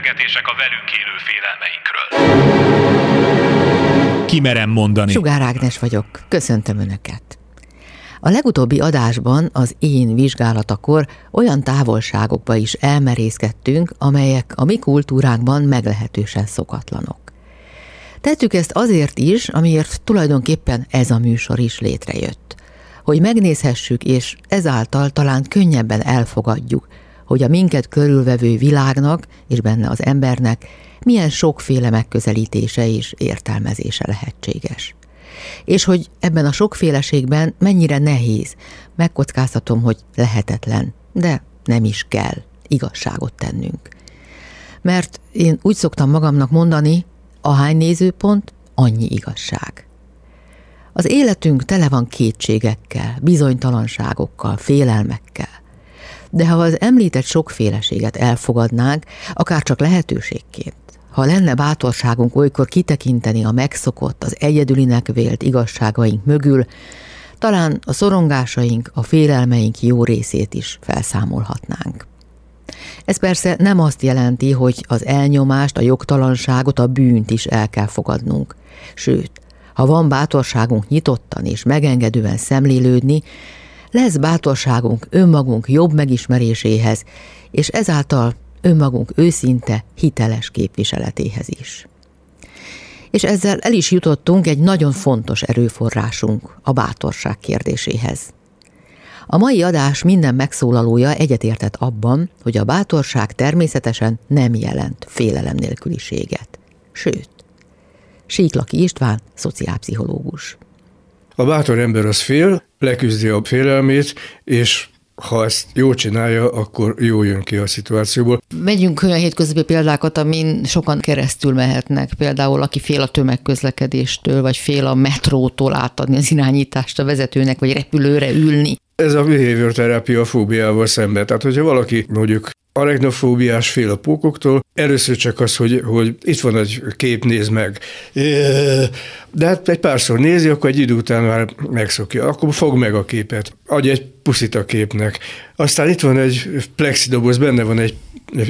beszélgetések a velünk élő félelmeinkről. Kimerem mondani. Sugár Ágnes vagyok. Köszöntöm Önöket. A legutóbbi adásban az én vizsgálatakor olyan távolságokba is elmerészkedtünk, amelyek a mi kultúránkban meglehetősen szokatlanok. Tettük ezt azért is, amiért tulajdonképpen ez a műsor is létrejött. Hogy megnézhessük, és ezáltal talán könnyebben elfogadjuk, hogy a minket körülvevő világnak és benne az embernek milyen sokféle megközelítése és értelmezése lehetséges. És hogy ebben a sokféleségben mennyire nehéz, megkockáztatom, hogy lehetetlen, de nem is kell igazságot tennünk. Mert én úgy szoktam magamnak mondani, ahány nézőpont, annyi igazság. Az életünk tele van kétségekkel, bizonytalanságokkal, félelmekkel. De ha az említett sokféleséget elfogadnánk, akár csak lehetőségként, ha lenne bátorságunk olykor kitekinteni a megszokott, az egyedülinek vélt igazságaink mögül, talán a szorongásaink, a félelmeink jó részét is felszámolhatnánk. Ez persze nem azt jelenti, hogy az elnyomást, a jogtalanságot, a bűnt is el kell fogadnunk. Sőt, ha van bátorságunk nyitottan és megengedően szemlélődni, lesz bátorságunk önmagunk jobb megismeréséhez, és ezáltal önmagunk őszinte, hiteles képviseletéhez is. És ezzel el is jutottunk egy nagyon fontos erőforrásunk, a bátorság kérdéséhez. A mai adás minden megszólalója egyetértett abban, hogy a bátorság természetesen nem jelent félelem nélküliséget. Sőt, Síklaki István, szociálpszichológus. A bátor ember az fél, leküzdi a félelmét, és ha ezt jól csinálja, akkor jó jön ki a szituációból. Megyünk olyan hétköznapi példákat, amin sokan keresztül mehetnek. Például, aki fél a tömegközlekedéstől, vagy fél a metrótól átadni az irányítást a vezetőnek, vagy repülőre ülni. Ez a behavior terápia fóbiával szemben. Tehát, hogyha valaki mondjuk arachnofóbiás fél a pókoktól, először csak az, hogy, hogy itt van egy kép, néz meg. De hát egy párszor nézi, akkor egy idő után már megszokja. Akkor fog meg a képet. Adj egy puszit a képnek. Aztán itt van egy plexidoboz, benne van egy,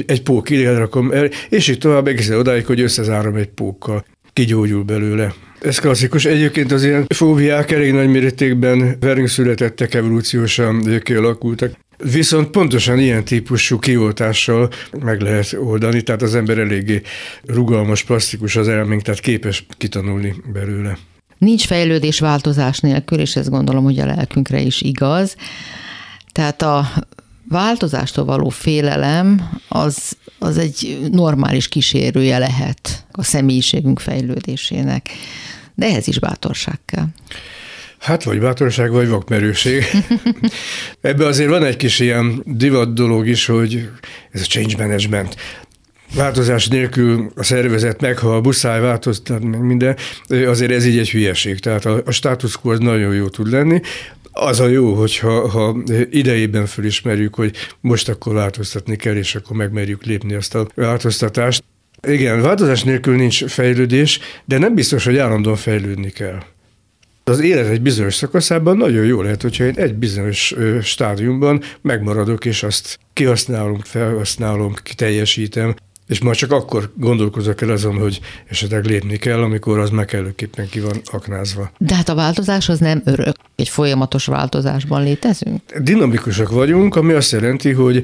egy pók, ide rakom el, és így tovább egészen odáig, hogy összezárom egy pókkal. Kigyógyul belőle. Ez klasszikus. Egyébként az ilyen fóbiák elég nagy mértékben velünk születettek, evolúciósan kialakultak. Viszont pontosan ilyen típusú kioltással meg lehet oldani, tehát az ember eléggé rugalmas, plastikus az elménk, tehát képes kitanulni belőle. Nincs fejlődés változás nélkül, és ezt gondolom, hogy a lelkünkre is igaz. Tehát a változástól való félelem az, az egy normális kísérője lehet a személyiségünk fejlődésének. De ehhez is bátorság kell. Hát vagy bátorság, vagy vakmerőség. Ebben azért van egy kis ilyen divat dolog is, hogy ez a change management változás nélkül a szervezet meg, ha a buszáj változtat, meg minden, azért ez így egy hülyeség. Tehát a, a status quo az nagyon jó tud lenni. Az a jó, hogyha ha idejében fölismerjük, hogy most akkor változtatni kell, és akkor megmerjük lépni azt a változtatást. Igen, változás nélkül nincs fejlődés, de nem biztos, hogy állandóan fejlődni kell. Az élet egy bizonyos szakaszában nagyon jó lehet, hogyha én egy bizonyos stádiumban megmaradok, és azt kihasználom, felhasználom, kiteljesítem, és majd csak akkor gondolkozok el azon, hogy esetleg lépni kell, amikor az meg kellőképpen ki van aknázva. De hát a változás az nem örök. Egy folyamatos változásban létezünk? Dinamikusak vagyunk, ami azt jelenti, hogy,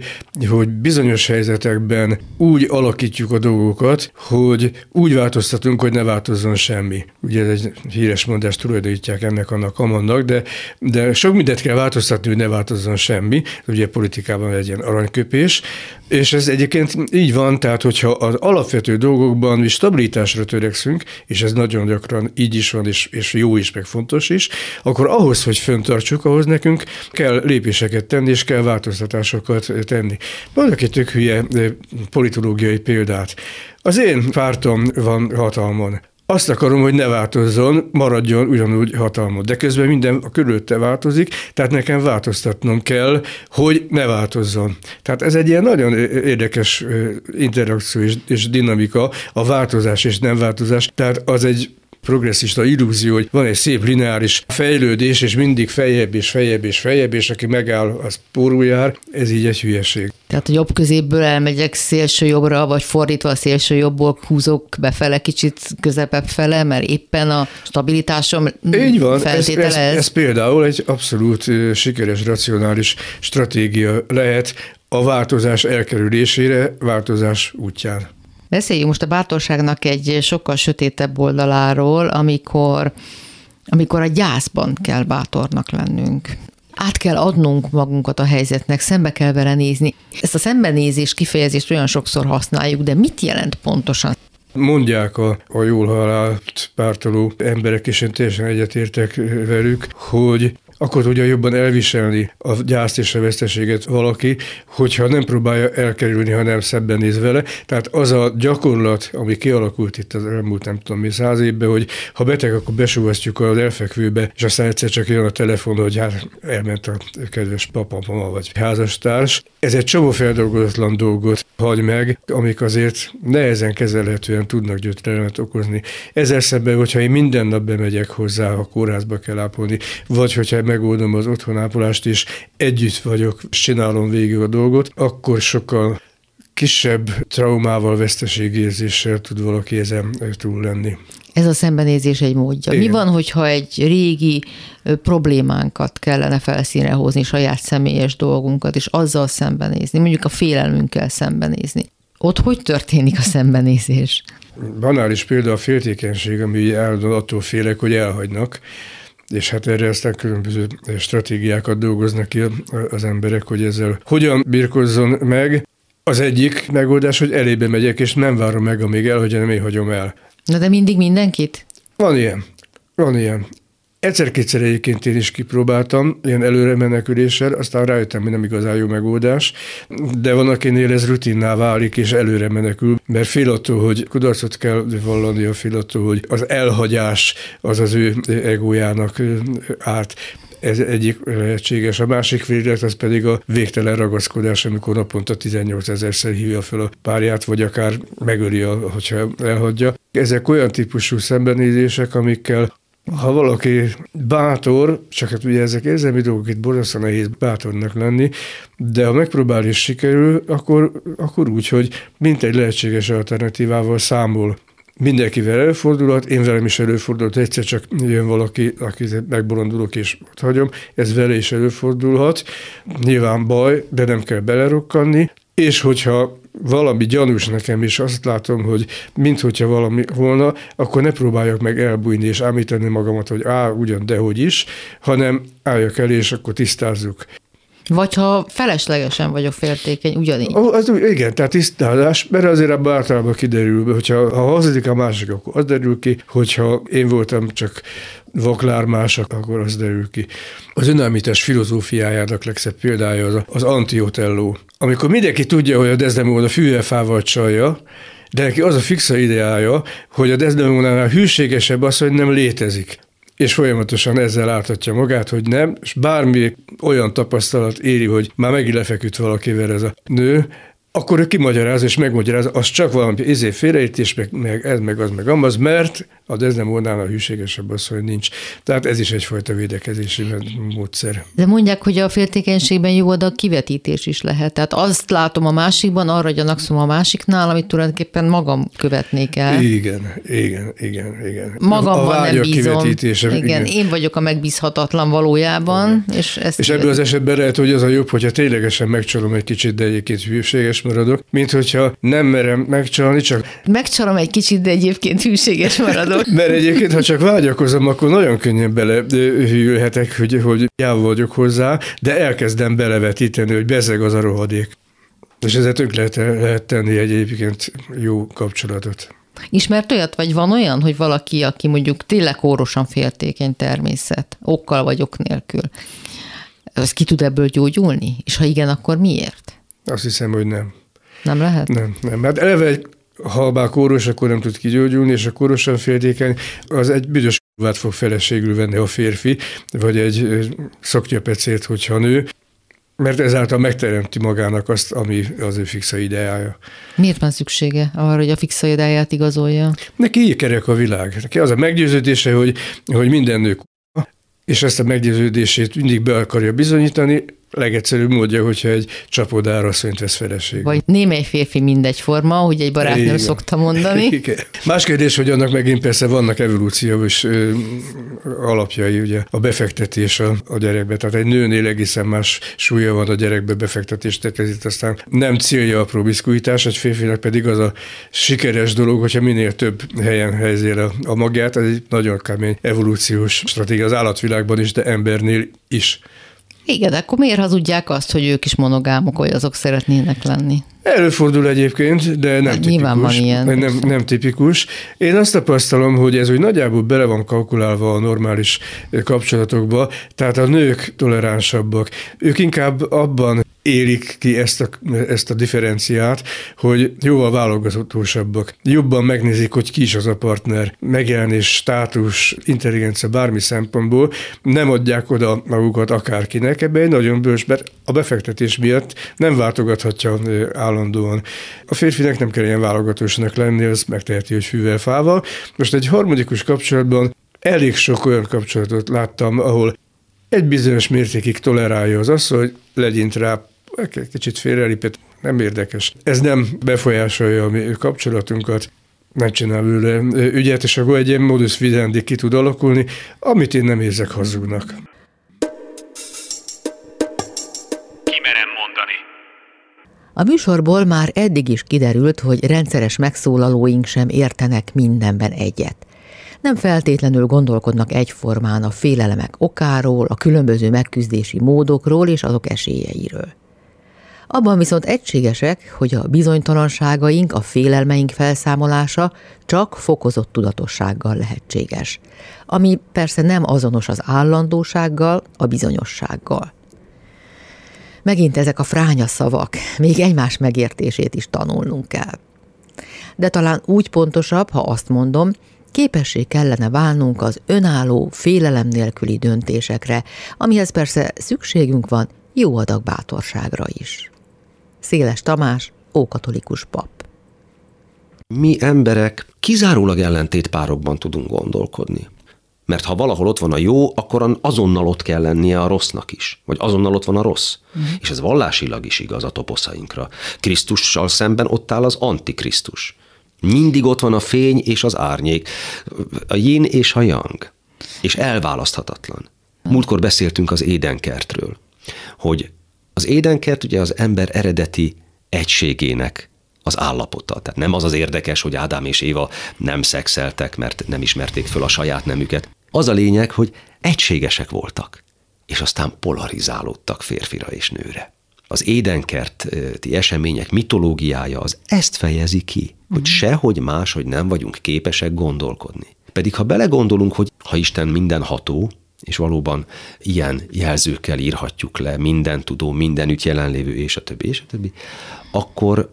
hogy bizonyos helyzetekben úgy alakítjuk a dolgokat, hogy úgy változtatunk, hogy ne változzon semmi. Ugye ez egy híres mondás tulajdonítják ennek annak amannak, de, de sok mindent kell változtatni, hogy ne változzon semmi. Ugye politikában egy ilyen aranyköpés, és ez egyébként így van, tehát hogyha az alapvető dolgokban mi stabilitásra törekszünk, és ez nagyon gyakran így is van, és, és jó is, meg fontos is, akkor ahhoz, hogy föntartsuk, ahhoz nekünk kell lépéseket tenni, és kell változtatásokat tenni. Mondok egy tök hülye eh, politológiai példát. Az én pártom van hatalmon. Azt akarom, hogy ne változzon, maradjon ugyanúgy hatalmod. De közben minden a körülötte változik, tehát nekem változtatnom kell, hogy ne változzon. Tehát ez egy ilyen nagyon érdekes interakció és, és dinamika, a változás és nem változás. Tehát az egy progresszista illúzió, hogy van egy szép lineáris fejlődés, és mindig fejebb és fejebb és fejebb, és aki megáll, az pórul jár. Ez így egy hülyeség. Tehát a jobb középből elmegyek szélső jobbra, vagy fordítva a szélső jobbból húzok befele kicsit közepebb fele, mert éppen a stabilitásom így van, feltétele ez, ez, ez például egy abszolút sikeres, racionális stratégia lehet a változás elkerülésére, változás útján. Beszéljünk most a bátorságnak egy sokkal sötétebb oldaláról, amikor, amikor a gyászban kell bátornak lennünk. Át kell adnunk magunkat a helyzetnek, szembe kell vele nézni. Ezt a szembenézés kifejezést olyan sokszor használjuk, de mit jelent pontosan? Mondják a, a jól halált pártoló emberek, és én teljesen egyetértek velük, hogy akkor tudja jobban elviselni a gyászt és a veszteséget valaki, hogyha nem próbálja elkerülni, hanem szebben néz vele. Tehát az a gyakorlat, ami kialakult itt az elmúlt nem tudom mi száz évben, hogy ha beteg, akkor besúvasztjuk az elfekvőbe, és aztán egyszer csak jön a telefon, hogy hát elment a kedves papa, mama vagy házastárs. Ez egy csomó feldolgozatlan dolgot hagy meg, amik azért nehezen kezelhetően tudnak gyötrelmet okozni. Ezzel szemben, hogyha én minden nap bemegyek hozzá, a kórházba kell ápolni, vagy hogyha megoldom az otthonápolást, és együtt vagyok, és csinálom végig a dolgot, akkor sokkal kisebb traumával, veszteségérzéssel tud valaki ezen túl lenni. Ez a szembenézés egy módja. Igen. Mi van, hogyha egy régi problémánkat kellene felszínre hozni, saját személyes dolgunkat, és azzal szembenézni, mondjuk a félelmünkkel szembenézni? Ott hogy történik a szembenézés? Banális példa a féltékenység, ami állandóan attól félek, hogy elhagynak, és hát erre aztán különböző stratégiákat dolgoznak ki az emberek, hogy ezzel hogyan birkozzon meg. Az egyik megoldás, hogy elébe megyek, és nem várom meg, amíg el, hogy nem én hagyom el. Na de mindig mindenkit? Van ilyen. Van ilyen. Egyszer-kétszer egyébként én is kipróbáltam ilyen előre meneküléssel, aztán rájöttem, hogy nem igazán jó megoldás, de van, akinél ez rutinná válik, és előre menekül, mert fél attól, hogy kudarcot kell vallani, a fél attól, hogy az elhagyás az az ő egójának árt. Ez egyik lehetséges. A másik véglet az pedig a végtelen ragaszkodás, amikor naponta 18 ezerszer hívja fel a párját, vagy akár megöli, hogyha elhagyja. Ezek olyan típusú szembenézések, amikkel ha valaki bátor, csak hát ugye ezek érzelmi dolgok, itt borzasztóan nehéz bátornak lenni, de ha megpróbál és sikerül, akkor, akkor úgy, hogy mint egy lehetséges alternatívával számol. Mindenkivel előfordulhat, én velem is előfordulhat, egyszer csak jön valaki, aki megbolondulok és ott hagyom, ez vele is előfordulhat, nyilván baj, de nem kell belerokkanni, és hogyha valami gyanús nekem is, azt látom, hogy minthogyha valami volna, akkor ne próbáljak meg elbújni és ámítani magamat, hogy á, ugyan, dehogy is, hanem álljak el, és akkor tisztázzuk. Vagy ha feleslegesen vagyok féltékeny, ugyanígy. Az, igen, tehát tisztázás, mert azért abban általában kiderül, hogyha ha hazudik a másik, akkor az derül ki, hogyha én voltam csak vaklár mások, akkor az derül ki. Az önállítás filozófiájának legszebb példája az, az antiotello. Amikor mindenki tudja, hogy a Desdemona fűrefával csalja, de neki az a fixa ideája, hogy a Desdemonánál hűségesebb az, hogy nem létezik. És folyamatosan ezzel átadja magát, hogy nem, és bármi olyan tapasztalat éri, hogy már megint lefeküdt valakivel ez a nő, akkor ő kimagyaráz és megmagyaráz, az csak valami izé félreértés, meg, meg ez, meg az, meg amaz, mert a ez nem volna hűségesebb az, hogy nincs. Tehát ez is egyfajta védekezési módszer. De mondják, hogy a féltékenységben jó a kivetítés is lehet. Tehát azt látom a másikban, arra gyanakszom a másiknál, amit tulajdonképpen magam követnék el. Igen, igen, igen, igen. Magamban nem bízom. Igen, igen, én vagyok a megbízhatatlan valójában. Igen. És, ezt és ebből az esetben lehet, hogy az a jobb, hogyha ténylegesen megcsalom egy kicsit, de egyébként hűséges maradok, mint hogyha nem merem megcsalni, csak... Megcsalom egy kicsit, de egyébként hűséges maradok. Mert egyébként, ha csak vágyakozom, akkor nagyon könnyen belehűlhetek, hogy, hogy jár vagyok hozzá, de elkezdem belevetíteni, hogy bezeg az a rohadék. És ezzel tök lehet, lehet tenni egy egyébként jó kapcsolatot. Ismert olyat, vagy van olyan, hogy valaki, aki mondjuk tényleg órosan féltékeny természet, okkal vagy ok nélkül, az ki tud ebből gyógyulni? És ha igen, akkor miért? Azt hiszem, hogy nem. Nem lehet? Nem, nem. Hát eleve egy ha bár kóros, akkor nem tud kigyógyulni, és a kórosan féltékeny, az egy büdös fog feleségül venni a férfi, vagy egy szaknyapecét, hogyha nő. mert ezáltal megteremti magának azt, ami az ő fixa ideája. Miért van szüksége arra, hogy a fixa ideáját igazolja? Neki így kerek a világ. Neki az a meggyőződése, hogy, hogy minden nő és ezt a meggyőződését mindig be akarja bizonyítani, legegyszerűbb módja, hogyha egy csapodára asszonyt vesz feleség. Vagy némely férfi mindegyforma, hogy egy barátnő Igen. szokta mondani. Igen. Más kérdés, hogy annak megint persze vannak evolúciós ö, alapjai, ugye a befektetés a, a gyerekbe. Tehát egy nőnél egészen más súlya van a gyerekbe befektetés, tehát ez itt aztán nem célja a probiszkuitás, egy férfinak pedig az a sikeres dolog, hogyha minél több helyen helyzél a, a magját, ez egy nagyon kemény evolúciós stratégia az állatvilágban is, de embernél is. Igen, de akkor miért hazudják azt, hogy ők is monogámok, hogy azok szeretnének lenni? Előfordul egyébként, de nem hát, tipikus. Nyilván van ilyen. Nem, nem tipikus. Én azt tapasztalom, hogy ez úgy nagyjából bele van kalkulálva a normális kapcsolatokba, tehát a nők toleránsabbak. Ők inkább abban élik ki ezt a, ezt a differenciát, hogy jóval válogatósabbak. Jobban megnézik, hogy ki is az a partner, megjelenés, státus, intelligencia bármi szempontból, nem adják oda magukat akárkinek. Ebben egy nagyon bős, mert a befektetés miatt nem váltogathatja állandóan. A férfinek nem kell ilyen válogatósnak lenni, az megteheti, hogy fűvel fával. Most egy harmadikus kapcsolatban elég sok olyan kapcsolatot láttam, ahol egy bizonyos mértékig tolerálja az az, hogy legyint rá kicsit félrelépett, nem érdekes. Ez nem befolyásolja a mi kapcsolatunkat, nem csinál vele ügyet, és akkor egy ilyen modus vivendi ki tud alakulni, amit én nem érzek hazugnak. Kimerem mondani. A műsorból már eddig is kiderült, hogy rendszeres megszólalóink sem értenek mindenben egyet. Nem feltétlenül gondolkodnak egyformán a félelemek okáról, a különböző megküzdési módokról és azok esélyeiről. Abban viszont egységesek, hogy a bizonytalanságaink, a félelmeink felszámolása csak fokozott tudatossággal lehetséges, ami persze nem azonos az állandósággal, a bizonyossággal. Megint ezek a fránya szavak, még egymás megértését is tanulnunk kell. De talán úgy pontosabb, ha azt mondom, képessé kellene válnunk az önálló, félelem nélküli döntésekre, amihez persze szükségünk van jó adag bátorságra is. Széles Tamás, ókatolikus pap. Mi emberek kizárólag ellentét párokban tudunk gondolkodni. Mert ha valahol ott van a jó, akkor azonnal ott kell lennie a rossznak is. Vagy azonnal ott van a rossz. Uh-huh. És ez vallásilag is igaz a toposzainkra. Krisztussal szemben ott áll az antikrisztus. Mindig ott van a fény és az árnyék, a yin és a yang. És elválaszthatatlan. Múltkor beszéltünk az édenkertről, hogy az édenkert ugye az ember eredeti egységének az állapota. Tehát nem az az érdekes, hogy Ádám és Éva nem szexeltek, mert nem ismerték föl a saját nemüket. Az a lényeg, hogy egységesek voltak, és aztán polarizálódtak férfira és nőre. Az édenkerti események mitológiája az ezt fejezi ki, hogy uh-huh. sehogy máshogy nem vagyunk képesek gondolkodni. Pedig ha belegondolunk, hogy ha Isten mindenható, és valóban ilyen jelzőkkel írhatjuk le minden tudó, mindenütt jelenlévő, és a többi, és a többi, akkor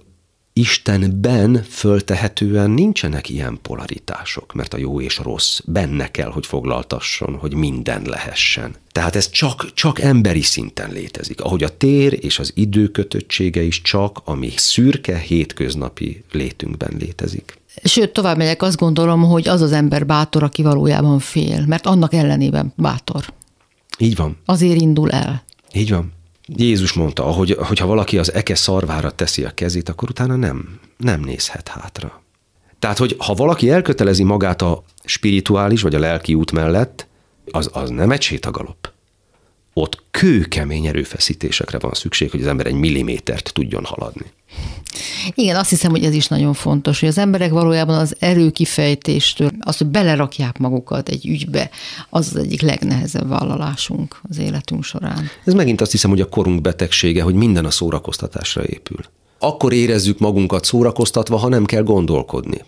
Istenben föltehetően nincsenek ilyen polaritások, mert a jó és rossz benne kell, hogy foglaltasson, hogy minden lehessen. Tehát ez csak, csak emberi szinten létezik, ahogy a tér és az idő kötöttsége is csak a mi szürke hétköznapi létünkben létezik. Sőt, tovább megyek, azt gondolom, hogy az az ember bátor, aki valójában fél, mert annak ellenében bátor. Így van. Azért indul el. Így van. Jézus mondta, hogy, hogyha valaki az eke szarvára teszi a kezét, akkor utána nem, nem nézhet hátra. Tehát, hogy ha valaki elkötelezi magát a spirituális vagy a lelki út mellett, az, az nem egy sétagalop. Ott kőkemény erőfeszítésekre van szükség, hogy az ember egy millimétert tudjon haladni. Igen, azt hiszem, hogy ez is nagyon fontos, hogy az emberek valójában az erőkifejtéstől, az, hogy belerakják magukat egy ügybe, az az egyik legnehezebb vállalásunk az életünk során. Ez megint azt hiszem, hogy a korunk betegsége, hogy minden a szórakoztatásra épül. Akkor érezzük magunkat szórakoztatva, ha nem kell gondolkodni.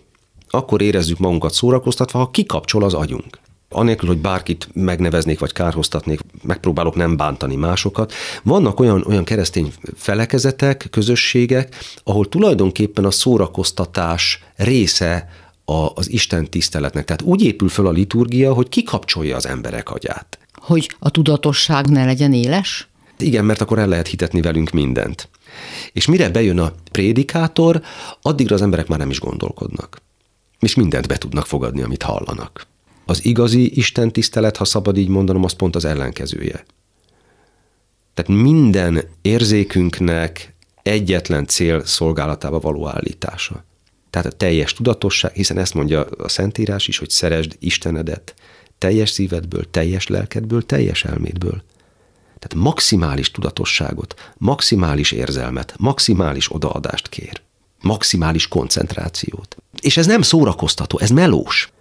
Akkor érezzük magunkat szórakoztatva, ha kikapcsol az agyunk anélkül, hogy bárkit megneveznék vagy kárhoztatnék, megpróbálok nem bántani másokat. Vannak olyan, olyan keresztény felekezetek, közösségek, ahol tulajdonképpen a szórakoztatás része a, az Isten tiszteletnek. Tehát úgy épül föl a liturgia, hogy kikapcsolja az emberek agyát. Hogy a tudatosság ne legyen éles? Igen, mert akkor el lehet hitetni velünk mindent. És mire bejön a prédikátor, addigra az emberek már nem is gondolkodnak. És mindent be tudnak fogadni, amit hallanak. Az igazi Isten tisztelet, ha szabad így mondanom, az pont az ellenkezője. Tehát minden érzékünknek egyetlen cél szolgálatába való állítása. Tehát a teljes tudatosság, hiszen ezt mondja a Szentírás is, hogy szeresd Istenedet teljes szívedből, teljes lelkedből, teljes elmédből. Tehát maximális tudatosságot, maximális érzelmet, maximális odaadást kér. Maximális koncentrációt. És ez nem szórakoztató, ez melós.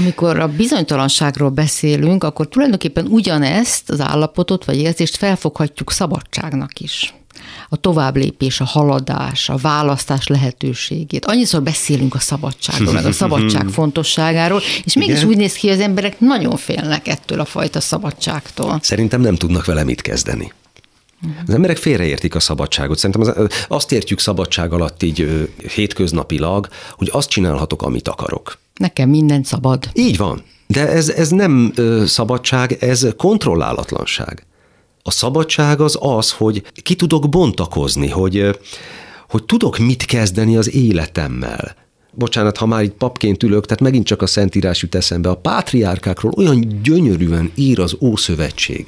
Amikor a bizonytalanságról beszélünk, akkor tulajdonképpen ugyanezt az állapotot vagy érzést felfoghatjuk szabadságnak is a továbblépés, a haladás, a választás lehetőségét. Annyiszor beszélünk a szabadságról, meg a szabadság fontosságáról, és mégis Igen? úgy néz ki, hogy az emberek nagyon félnek ettől a fajta szabadságtól. Szerintem nem tudnak vele mit kezdeni. Az emberek félreértik a szabadságot. Szerintem az, azt értjük szabadság alatt így hétköznapilag, hogy azt csinálhatok, amit akarok. Nekem minden szabad. Így van. De ez, ez nem ö, szabadság, ez kontrollálatlanság. A szabadság az az, hogy ki tudok bontakozni, hogy, hogy tudok mit kezdeni az életemmel. Bocsánat, ha már itt papként ülök, tehát megint csak a Szentírás jut eszembe. A pátriárkákról olyan gyönyörűen ír az Ószövetség.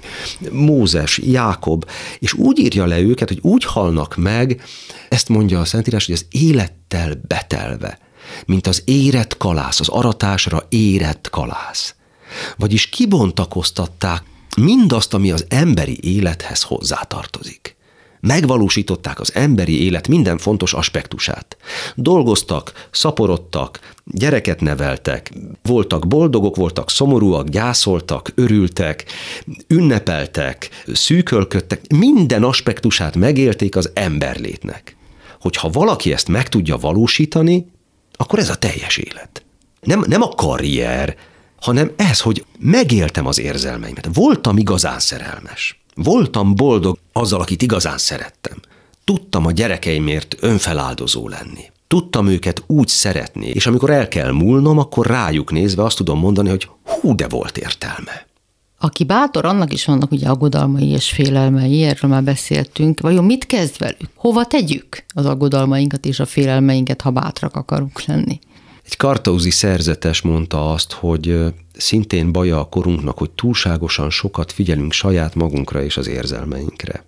Mózes, Jákob, és úgy írja le őket, hogy úgy halnak meg, ezt mondja a Szentírás, hogy az élettel betelve, mint az érett kalász, az aratásra érett kalász. Vagyis kibontakoztatták mindazt, ami az emberi élethez hozzátartozik. Megvalósították az emberi élet minden fontos aspektusát. Dolgoztak, szaporodtak, gyereket neveltek, voltak boldogok, voltak szomorúak, gyászoltak, örültek, ünnepeltek, szűkölködtek, minden aspektusát megélték az emberlétnek. Hogyha valaki ezt meg tudja valósítani, akkor ez a teljes élet. Nem, nem a karrier, hanem ez, hogy megéltem az érzelmeimet. Voltam igazán szerelmes. Voltam boldog azzal, akit igazán szerettem. Tudtam a gyerekeimért önfeláldozó lenni. Tudtam őket úgy szeretni, és amikor el kell múlnom, akkor rájuk nézve azt tudom mondani, hogy hú, de volt értelme. Aki bátor, annak is vannak ugye aggodalmai és félelmei, erről már beszéltünk. Vajon mit kezd velük? Hova tegyük az aggodalmainkat és a félelmeinket, ha bátrak akarunk lenni? Egy kartózi szerzetes mondta azt, hogy szintén baja a korunknak, hogy túlságosan sokat figyelünk saját magunkra és az érzelmeinkre.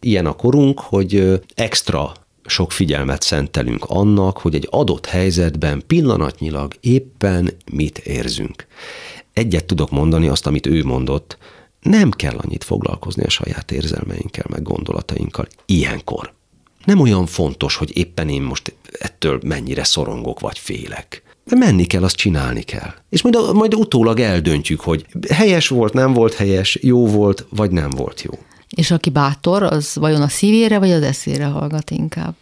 Ilyen a korunk, hogy extra sok figyelmet szentelünk annak, hogy egy adott helyzetben pillanatnyilag éppen mit érzünk. Egyet tudok mondani azt, amit ő mondott, nem kell annyit foglalkozni a saját érzelmeinkkel, meg gondolatainkkal ilyenkor nem olyan fontos, hogy éppen én most ettől mennyire szorongok vagy félek. De menni kell, azt csinálni kell. És majd, majd utólag eldöntjük, hogy helyes volt, nem volt helyes, jó volt, vagy nem volt jó. És aki bátor, az vajon a szívére, vagy az eszére hallgat inkább?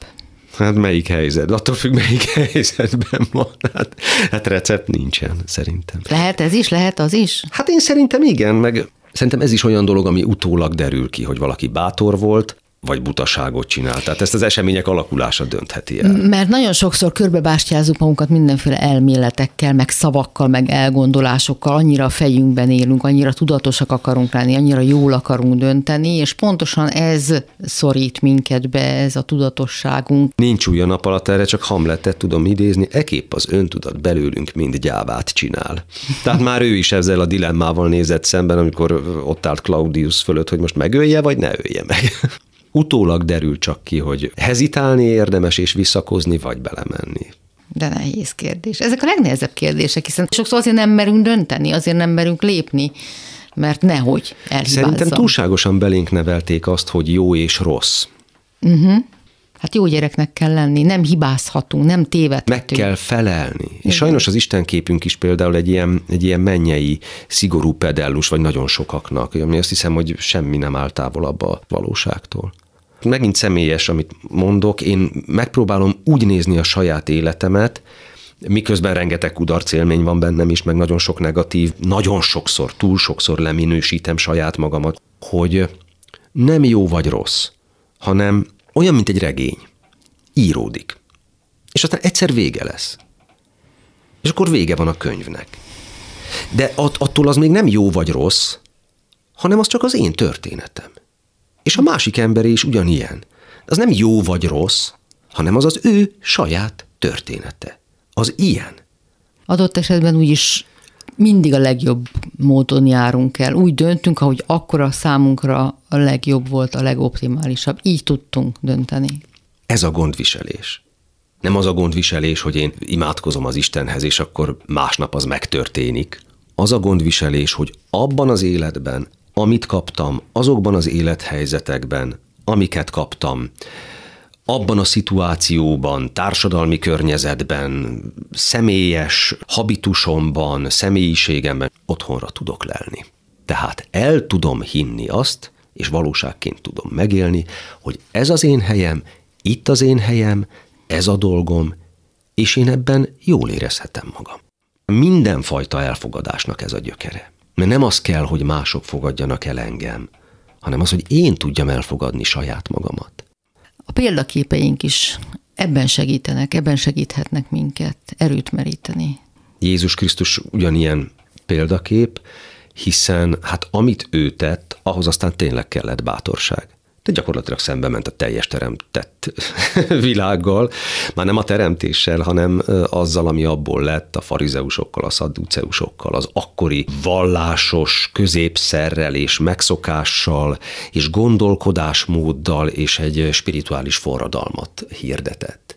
Hát melyik helyzet? Attól függ, melyik helyzetben van. Hát, hát recept nincsen, szerintem. Lehet ez is, lehet az is? Hát én szerintem igen, meg Szerintem ez is olyan dolog, ami utólag derül ki, hogy valaki bátor volt, vagy butaságot csinál. Tehát ezt az események alakulása döntheti el. Mert nagyon sokszor körbebástyázunk magunkat mindenféle elméletekkel, meg szavakkal, meg elgondolásokkal, annyira a fejünkben élünk, annyira tudatosak akarunk lenni, annyira jól akarunk dönteni, és pontosan ez szorít minket be, ez a tudatosságunk. Nincs új a nap alatt erre, csak Hamletet tudom idézni, ekép az öntudat belőlünk mind gyávát csinál. Tehát már ő is ezzel a dilemmával nézett szemben, amikor ott állt Claudius fölött, hogy most megölje, vagy ne ölje meg. Utólag derül csak ki, hogy hezitálni érdemes és visszakozni, vagy belemenni. De nehéz kérdés. Ezek a legnehezebb kérdések, hiszen sokszor azért nem merünk dönteni, azért nem merünk lépni, mert nehogy elhibázzam. Szerintem túlságosan belénk nevelték azt, hogy jó és rossz. Uh-huh. Hát jó gyereknek kell lenni, nem hibázhatunk, nem tévedhetünk. Meg kell felelni. Igen. És sajnos az Isten képünk is például egy ilyen, egy ilyen mennyei, szigorú pedellus, vagy nagyon sokaknak, ami azt hiszem, hogy semmi nem áll távolabb a valóságtól megint személyes, amit mondok, én megpróbálom úgy nézni a saját életemet, miközben rengeteg kudarc élmény van bennem is, meg nagyon sok negatív, nagyon sokszor, túl sokszor leminősítem saját magamat, hogy nem jó vagy rossz, hanem olyan, mint egy regény. Íródik. És aztán egyszer vége lesz. És akkor vége van a könyvnek. De attól az még nem jó vagy rossz, hanem az csak az én történetem. És a másik ember is ugyanilyen. Az nem jó vagy rossz, hanem az az ő saját története. Az ilyen. Adott esetben úgyis mindig a legjobb módon járunk el. Úgy döntünk, ahogy akkor a számunkra a legjobb volt, a legoptimálisabb. Így tudtunk dönteni. Ez a gondviselés. Nem az a gondviselés, hogy én imádkozom az Istenhez, és akkor másnap az megtörténik. Az a gondviselés, hogy abban az életben, amit kaptam, azokban az élethelyzetekben, amiket kaptam, abban a szituációban, társadalmi környezetben, személyes habitusomban, személyiségemben otthonra tudok lelni. Tehát el tudom hinni azt, és valóságként tudom megélni, hogy ez az én helyem, itt az én helyem, ez a dolgom, és én ebben jól érezhetem magam. Mindenfajta elfogadásnak ez a gyökere. Mert nem az kell, hogy mások fogadjanak el engem, hanem az, hogy én tudjam elfogadni saját magamat. A példaképeink is ebben segítenek, ebben segíthetnek minket erőt meríteni. Jézus Krisztus ugyanilyen példakép, hiszen hát amit ő tett, ahhoz aztán tényleg kellett bátorság de gyakorlatilag szembe ment a teljes teremtett világgal, már nem a teremtéssel, hanem azzal, ami abból lett a farizeusokkal, a szadduceusokkal, az akkori vallásos középszerrel és megszokással és gondolkodásmóddal és egy spirituális forradalmat hirdetett.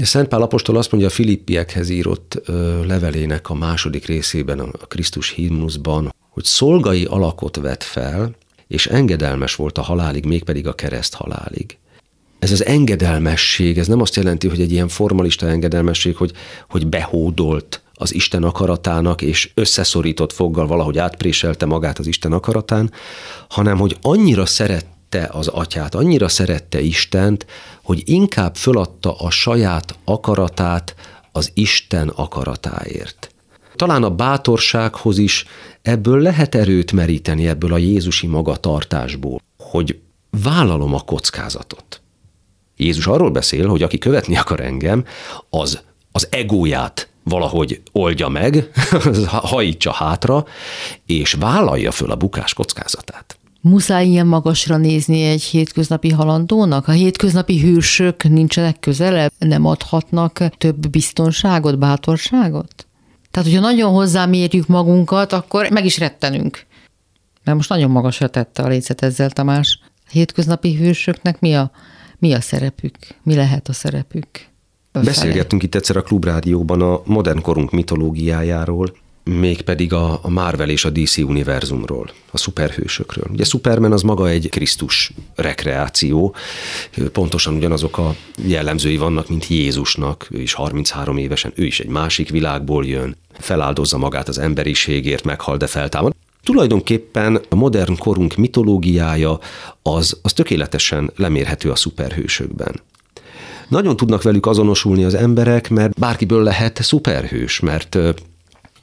Szent Pál apostol azt mondja a Filippiekhez írott levelének a második részében, a Krisztus himnuszban, hogy szolgai alakot vett fel, és engedelmes volt a halálig, mégpedig a kereszt halálig. Ez az engedelmesség, ez nem azt jelenti, hogy egy ilyen formalista engedelmesség, hogy, hogy behódolt az Isten akaratának, és összeszorított foggal valahogy átpréselte magát az Isten akaratán, hanem hogy annyira szerette az atyát, annyira szerette Istent, hogy inkább föladta a saját akaratát az Isten akaratáért. Talán a bátorsághoz is ebből lehet erőt meríteni, ebből a Jézusi magatartásból, hogy vállalom a kockázatot. Jézus arról beszél, hogy aki követni akar engem, az az egóját valahogy oldja meg, hajítsa hátra, és vállalja föl a bukás kockázatát. Muszáj ilyen magasra nézni egy hétköznapi halandónak? A hétköznapi hősök nincsenek közelebb, nem adhatnak több biztonságot, bátorságot? Tehát, hogyha nagyon hozzámérjük magunkat, akkor meg is rettenünk. Mert most nagyon magasra tette a lécet ezzel, Tamás. A hétköznapi hősöknek mi a, mi a szerepük? Mi lehet a szerepük? Öfele. Beszélgettünk itt egyszer a Klubrádióban a modern korunk mitológiájáról, mégpedig a, a Marvel és a DC univerzumról, a szuperhősökről. Ugye Superman az maga egy Krisztus rekreáció, pontosan ugyanazok a jellemzői vannak, mint Jézusnak, ő is 33 évesen, ő is egy másik világból jön, feláldozza magát az emberiségért, meghal, de feltámad. Tulajdonképpen a modern korunk mitológiája az, az tökéletesen lemérhető a szuperhősökben. Nagyon tudnak velük azonosulni az emberek, mert bárkiből lehet szuperhős, mert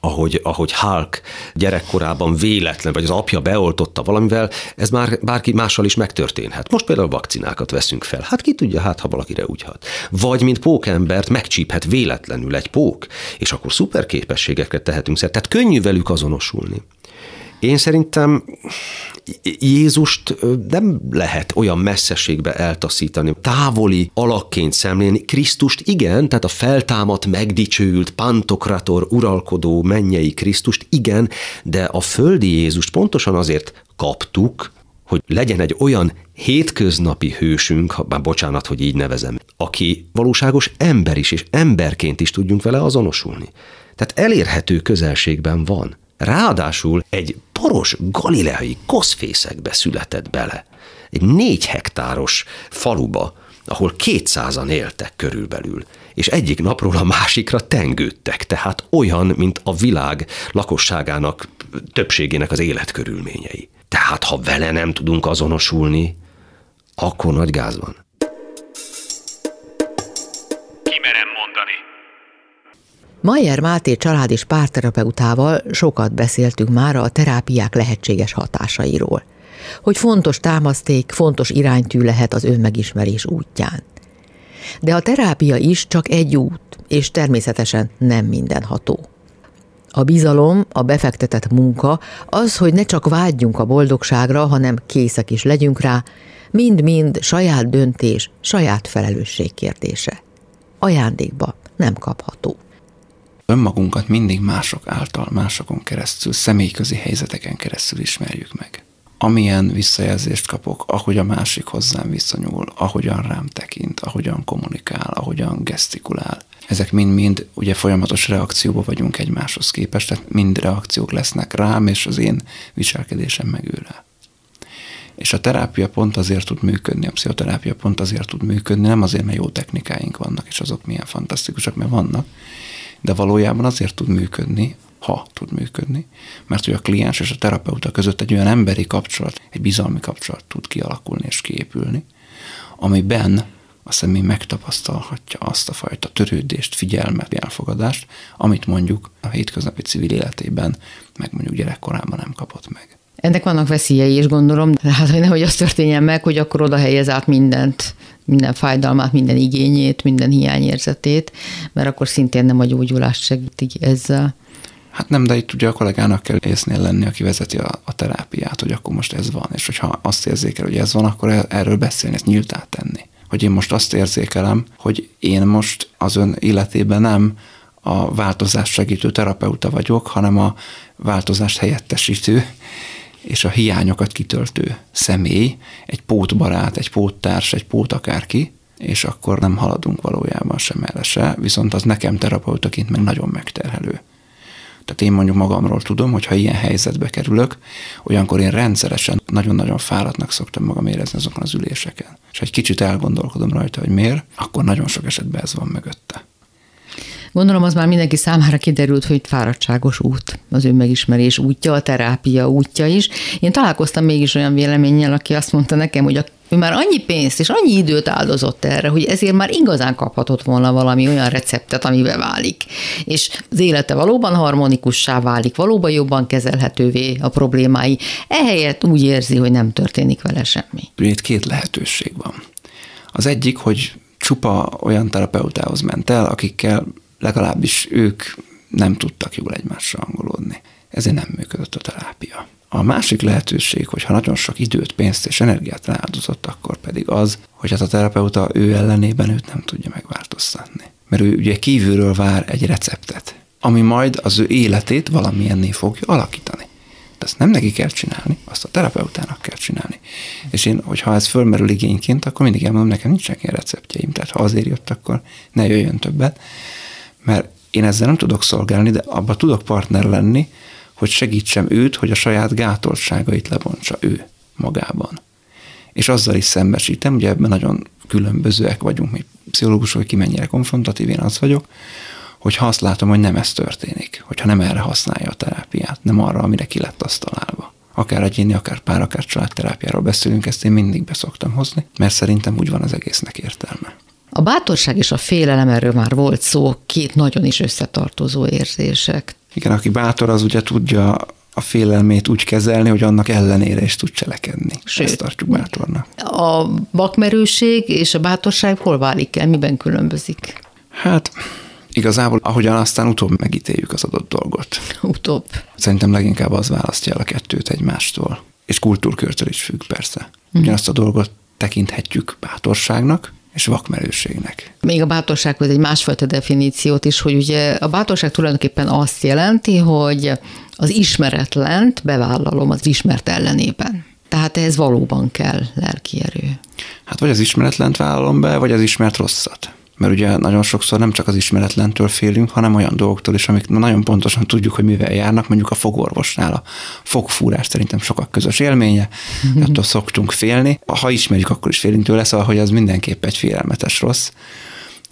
ahogy, ahogy Hulk gyerekkorában véletlen, vagy az apja beoltotta valamivel, ez már bárki mással is megtörténhet. Most például vakcinákat veszünk fel. Hát ki tudja, hát ha valakire úgy hat. Vagy mint pókembert megcsíphet véletlenül egy pók, és akkor szuper képességeket tehetünk szert. Tehát könnyű velük azonosulni. Én szerintem Jézust nem lehet olyan messzeségbe eltaszítani, távoli alakként szemlélni. Krisztust igen, tehát a feltámadt, megdicsőült, pantokrator, uralkodó, mennyei Krisztust igen, de a földi Jézust pontosan azért kaptuk, hogy legyen egy olyan hétköznapi hősünk, már bocsánat, hogy így nevezem, aki valóságos ember is, és emberként is tudjunk vele azonosulni. Tehát elérhető közelségben van. Ráadásul egy poros galileai koszfészekbe született bele. Egy négy hektáros faluba, ahol kétszázan éltek körülbelül, és egyik napról a másikra tengődtek, tehát olyan, mint a világ lakosságának többségének az életkörülményei. Tehát ha vele nem tudunk azonosulni, akkor nagy gáz van. Mayer Máté család és párterapeutával sokat beszéltünk már a terápiák lehetséges hatásairól. Hogy fontos támaszték, fontos iránytű lehet az önmegismerés útján. De a terápia is csak egy út, és természetesen nem mindenható. A bizalom, a befektetett munka, az, hogy ne csak vágyjunk a boldogságra, hanem készek is legyünk rá, mind-mind saját döntés, saját felelősség kérdése. Ajándékba nem kapható. Önmagunkat mindig mások által, másokon keresztül, személyközi helyzeteken keresztül ismerjük meg. Amilyen visszajelzést kapok, ahogy a másik hozzám viszonyul, ahogyan rám tekint, ahogyan kommunikál, ahogyan gesztikulál, ezek mind-mind ugye folyamatos reakcióba vagyunk egymáshoz képest, tehát mind reakciók lesznek rám, és az én viselkedésem meg őre. És a terápia pont azért tud működni, a pszichoterápia pont azért tud működni, nem azért, mert jó technikáink vannak, és azok milyen fantasztikusak, mert vannak, de valójában azért tud működni, ha tud működni, mert hogy a kliens és a terapeuta között egy olyan emberi kapcsolat, egy bizalmi kapcsolat tud kialakulni és kiépülni, amiben a személy megtapasztalhatja azt a fajta törődést, figyelmet, elfogadást, amit mondjuk a hétköznapi civil életében, meg mondjuk gyerekkorában nem kapott meg. Ennek vannak veszélyei is, gondolom, hát hogy nehogy az történjen meg, hogy akkor oda helyez át mindent, minden fájdalmát, minden igényét, minden hiányérzetét, mert akkor szintén nem a gyógyulást segíti ezzel. Hát nem, de itt ugye a kollégának kell észnél lenni, aki vezeti a, a terápiát, hogy akkor most ez van, és hogyha azt érzékel, hogy ez van, akkor erről beszélni, ezt nyíltá tenni hogy én most azt érzékelem, hogy én most az ön életében nem a változás segítő terapeuta vagyok, hanem a változást helyettesítő és a hiányokat kitöltő személy, egy pótbarát, egy póttárs, egy pót akárki, és akkor nem haladunk valójában sem erre se, viszont az nekem terapeutaként meg nagyon megterhelő. Tehát én mondjuk magamról tudom, hogy ha ilyen helyzetbe kerülök, olyankor én rendszeresen nagyon-nagyon fáradtnak szoktam magam érezni azokon az üléseken. És ha egy kicsit elgondolkodom rajta, hogy miért, akkor nagyon sok esetben ez van mögötte. Gondolom az már mindenki számára kiderült, hogy fáradtságos út, az önmegismerés útja, a terápia útja is. Én találkoztam mégis olyan véleménnyel, aki azt mondta nekem, hogy a ő már annyi pénzt és annyi időt áldozott erre, hogy ezért már igazán kaphatott volna valami olyan receptet, amibe válik. És az élete valóban harmonikussá válik, valóban jobban kezelhetővé a problémái. Ehelyett úgy érzi, hogy nem történik vele semmi. Itt két lehetőség van. Az egyik, hogy csupa olyan terapeutához ment el, akikkel legalábbis ők nem tudtak jól egymással angolódni. Ezért nem működött a terápia. A másik lehetőség, hogy ha nagyon sok időt, pénzt és energiát rááldozott, akkor pedig az, hogy hát a terapeuta ő ellenében őt nem tudja megváltoztatni. Mert ő ugye kívülről vár egy receptet, ami majd az ő életét valamilyenné fogja alakítani. De ezt nem neki kell csinálni, azt a terapeutának kell csinálni. És én, hogyha ez fölmerül igényként, akkor mindig elmondom, nekem nincsenek ilyen receptjeim, tehát ha azért jött, akkor ne jöjjön többet, mert én ezzel nem tudok szolgálni, de abba tudok partner lenni, hogy segítsem őt, hogy a saját gátoltságait lebontsa ő magában. És azzal is szembesítem, ugye ebben nagyon különbözőek vagyunk, mi pszichológusok, hogy ki mennyire konfrontatív, én az vagyok, hogyha azt látom, hogy nem ez történik, hogyha nem erre használja a terápiát, nem arra, amire ki lett azt találva. Akár egyéni, akár pár, akár családterápiáról beszélünk, ezt én mindig beszoktam hozni, mert szerintem úgy van az egésznek értelme. A bátorság és a félelem, erről már volt szó, két nagyon is összetartozó érzések. Igen, aki bátor, az ugye tudja a félelmét úgy kezelni, hogy annak ellenére is tud cselekedni. Sőt, Ezt tartjuk bátornak. A bakmerőség és a bátorság hol válik el, miben különbözik? Hát igazából, ahogyan aztán utóbb megítéljük az adott dolgot. Utóbb. Szerintem leginkább az választja el a kettőt egymástól. És kultúrkörtől is függ persze. Mhm. Ugyanazt a dolgot tekinthetjük bátorságnak, és vakmerőségnek. Még a bátorsághoz egy másfajta definíciót is, hogy ugye a bátorság tulajdonképpen azt jelenti, hogy az ismeretlent bevállalom az ismert ellenében. Tehát ez valóban kell lelki erő. Hát vagy az ismeretlent vállalom be, vagy az ismert rosszat. Mert ugye nagyon sokszor nem csak az ismeretlentől félünk, hanem olyan dolgoktól is, amik nagyon pontosan tudjuk, hogy mivel járnak, mondjuk a fogorvosnál a fogfúrás szerintem sokak közös élménye, mm-hmm. attól szoktunk félni. Ha ismerjük, akkor is félünk tőle, szóval, hogy az mindenképp egy félelmetes rossz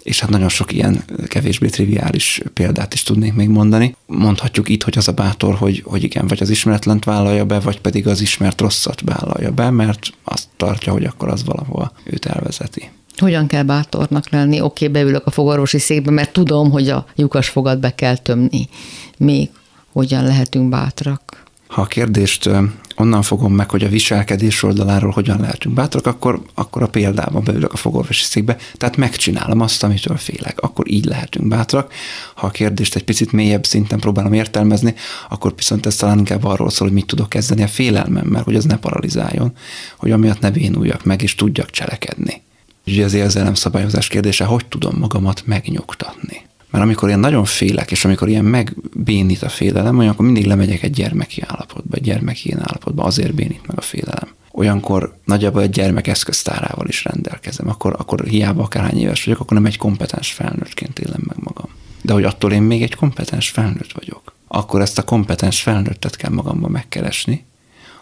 és hát nagyon sok ilyen kevésbé triviális példát is tudnék még mondani. Mondhatjuk itt, hogy az a bátor, hogy, hogy igen, vagy az ismeretlent vállalja be, vagy pedig az ismert rosszat vállalja be, mert azt tartja, hogy akkor az valahol őt elvezeti. Hogyan kell bátornak lenni? Oké, okay, beülök a fogorvosi székbe, mert tudom, hogy a lyukas fogat be kell tömni. Még hogyan lehetünk bátrak? Ha a kérdést onnan fogom meg, hogy a viselkedés oldaláról hogyan lehetünk bátrak, akkor, akkor a példában beülök a fogorvosi székbe, tehát megcsinálom azt, amitől félek. Akkor így lehetünk bátrak. Ha a kérdést egy picit mélyebb szinten próbálom értelmezni, akkor viszont ez talán inkább arról szól, hogy mit tudok kezdeni a félelmemmel, hogy az ne paralizáljon, hogy amiatt ne bénuljak meg, és tudjak cselekedni. Ugye az érzelemszabályozás kérdése, hogy tudom magamat megnyugtatni. Mert amikor én nagyon félek, és amikor ilyen megbénít a félelem, olyankor mindig lemegyek egy gyermeki állapotba, egy gyermeki én állapotba, azért bénít meg a félelem. Olyankor nagyjából egy gyermek eszköztárával is rendelkezem, akkor, akkor hiába akárhány éves vagyok, akkor nem egy kompetens felnőttként élem meg magam. De hogy attól én még egy kompetens felnőtt vagyok, akkor ezt a kompetens felnőttet kell magamban megkeresni,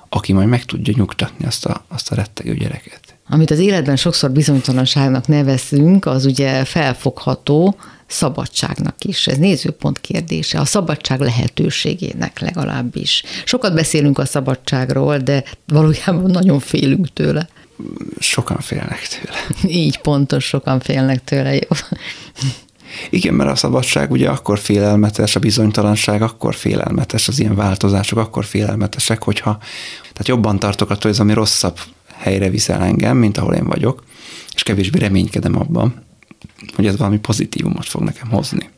aki majd meg tudja nyugtatni azt a, azt a rettegő gyereket. Amit az életben sokszor bizonytalanságnak nevezünk, az ugye felfogható, szabadságnak is. Ez nézőpont kérdése, a szabadság lehetőségének legalábbis. Sokat beszélünk a szabadságról, de valójában nagyon félünk tőle. Sokan félnek tőle. Így pontos, sokan félnek tőle, jó. Igen, mert a szabadság ugye akkor félelmetes, a bizonytalanság akkor félelmetes, az ilyen változások akkor félelmetesek, hogyha tehát jobban tartok attól, hogy ez ami rosszabb helyre viszel engem, mint ahol én vagyok, és kevésbé reménykedem abban, hogy ez valami pozitívumot fog nekem hozni.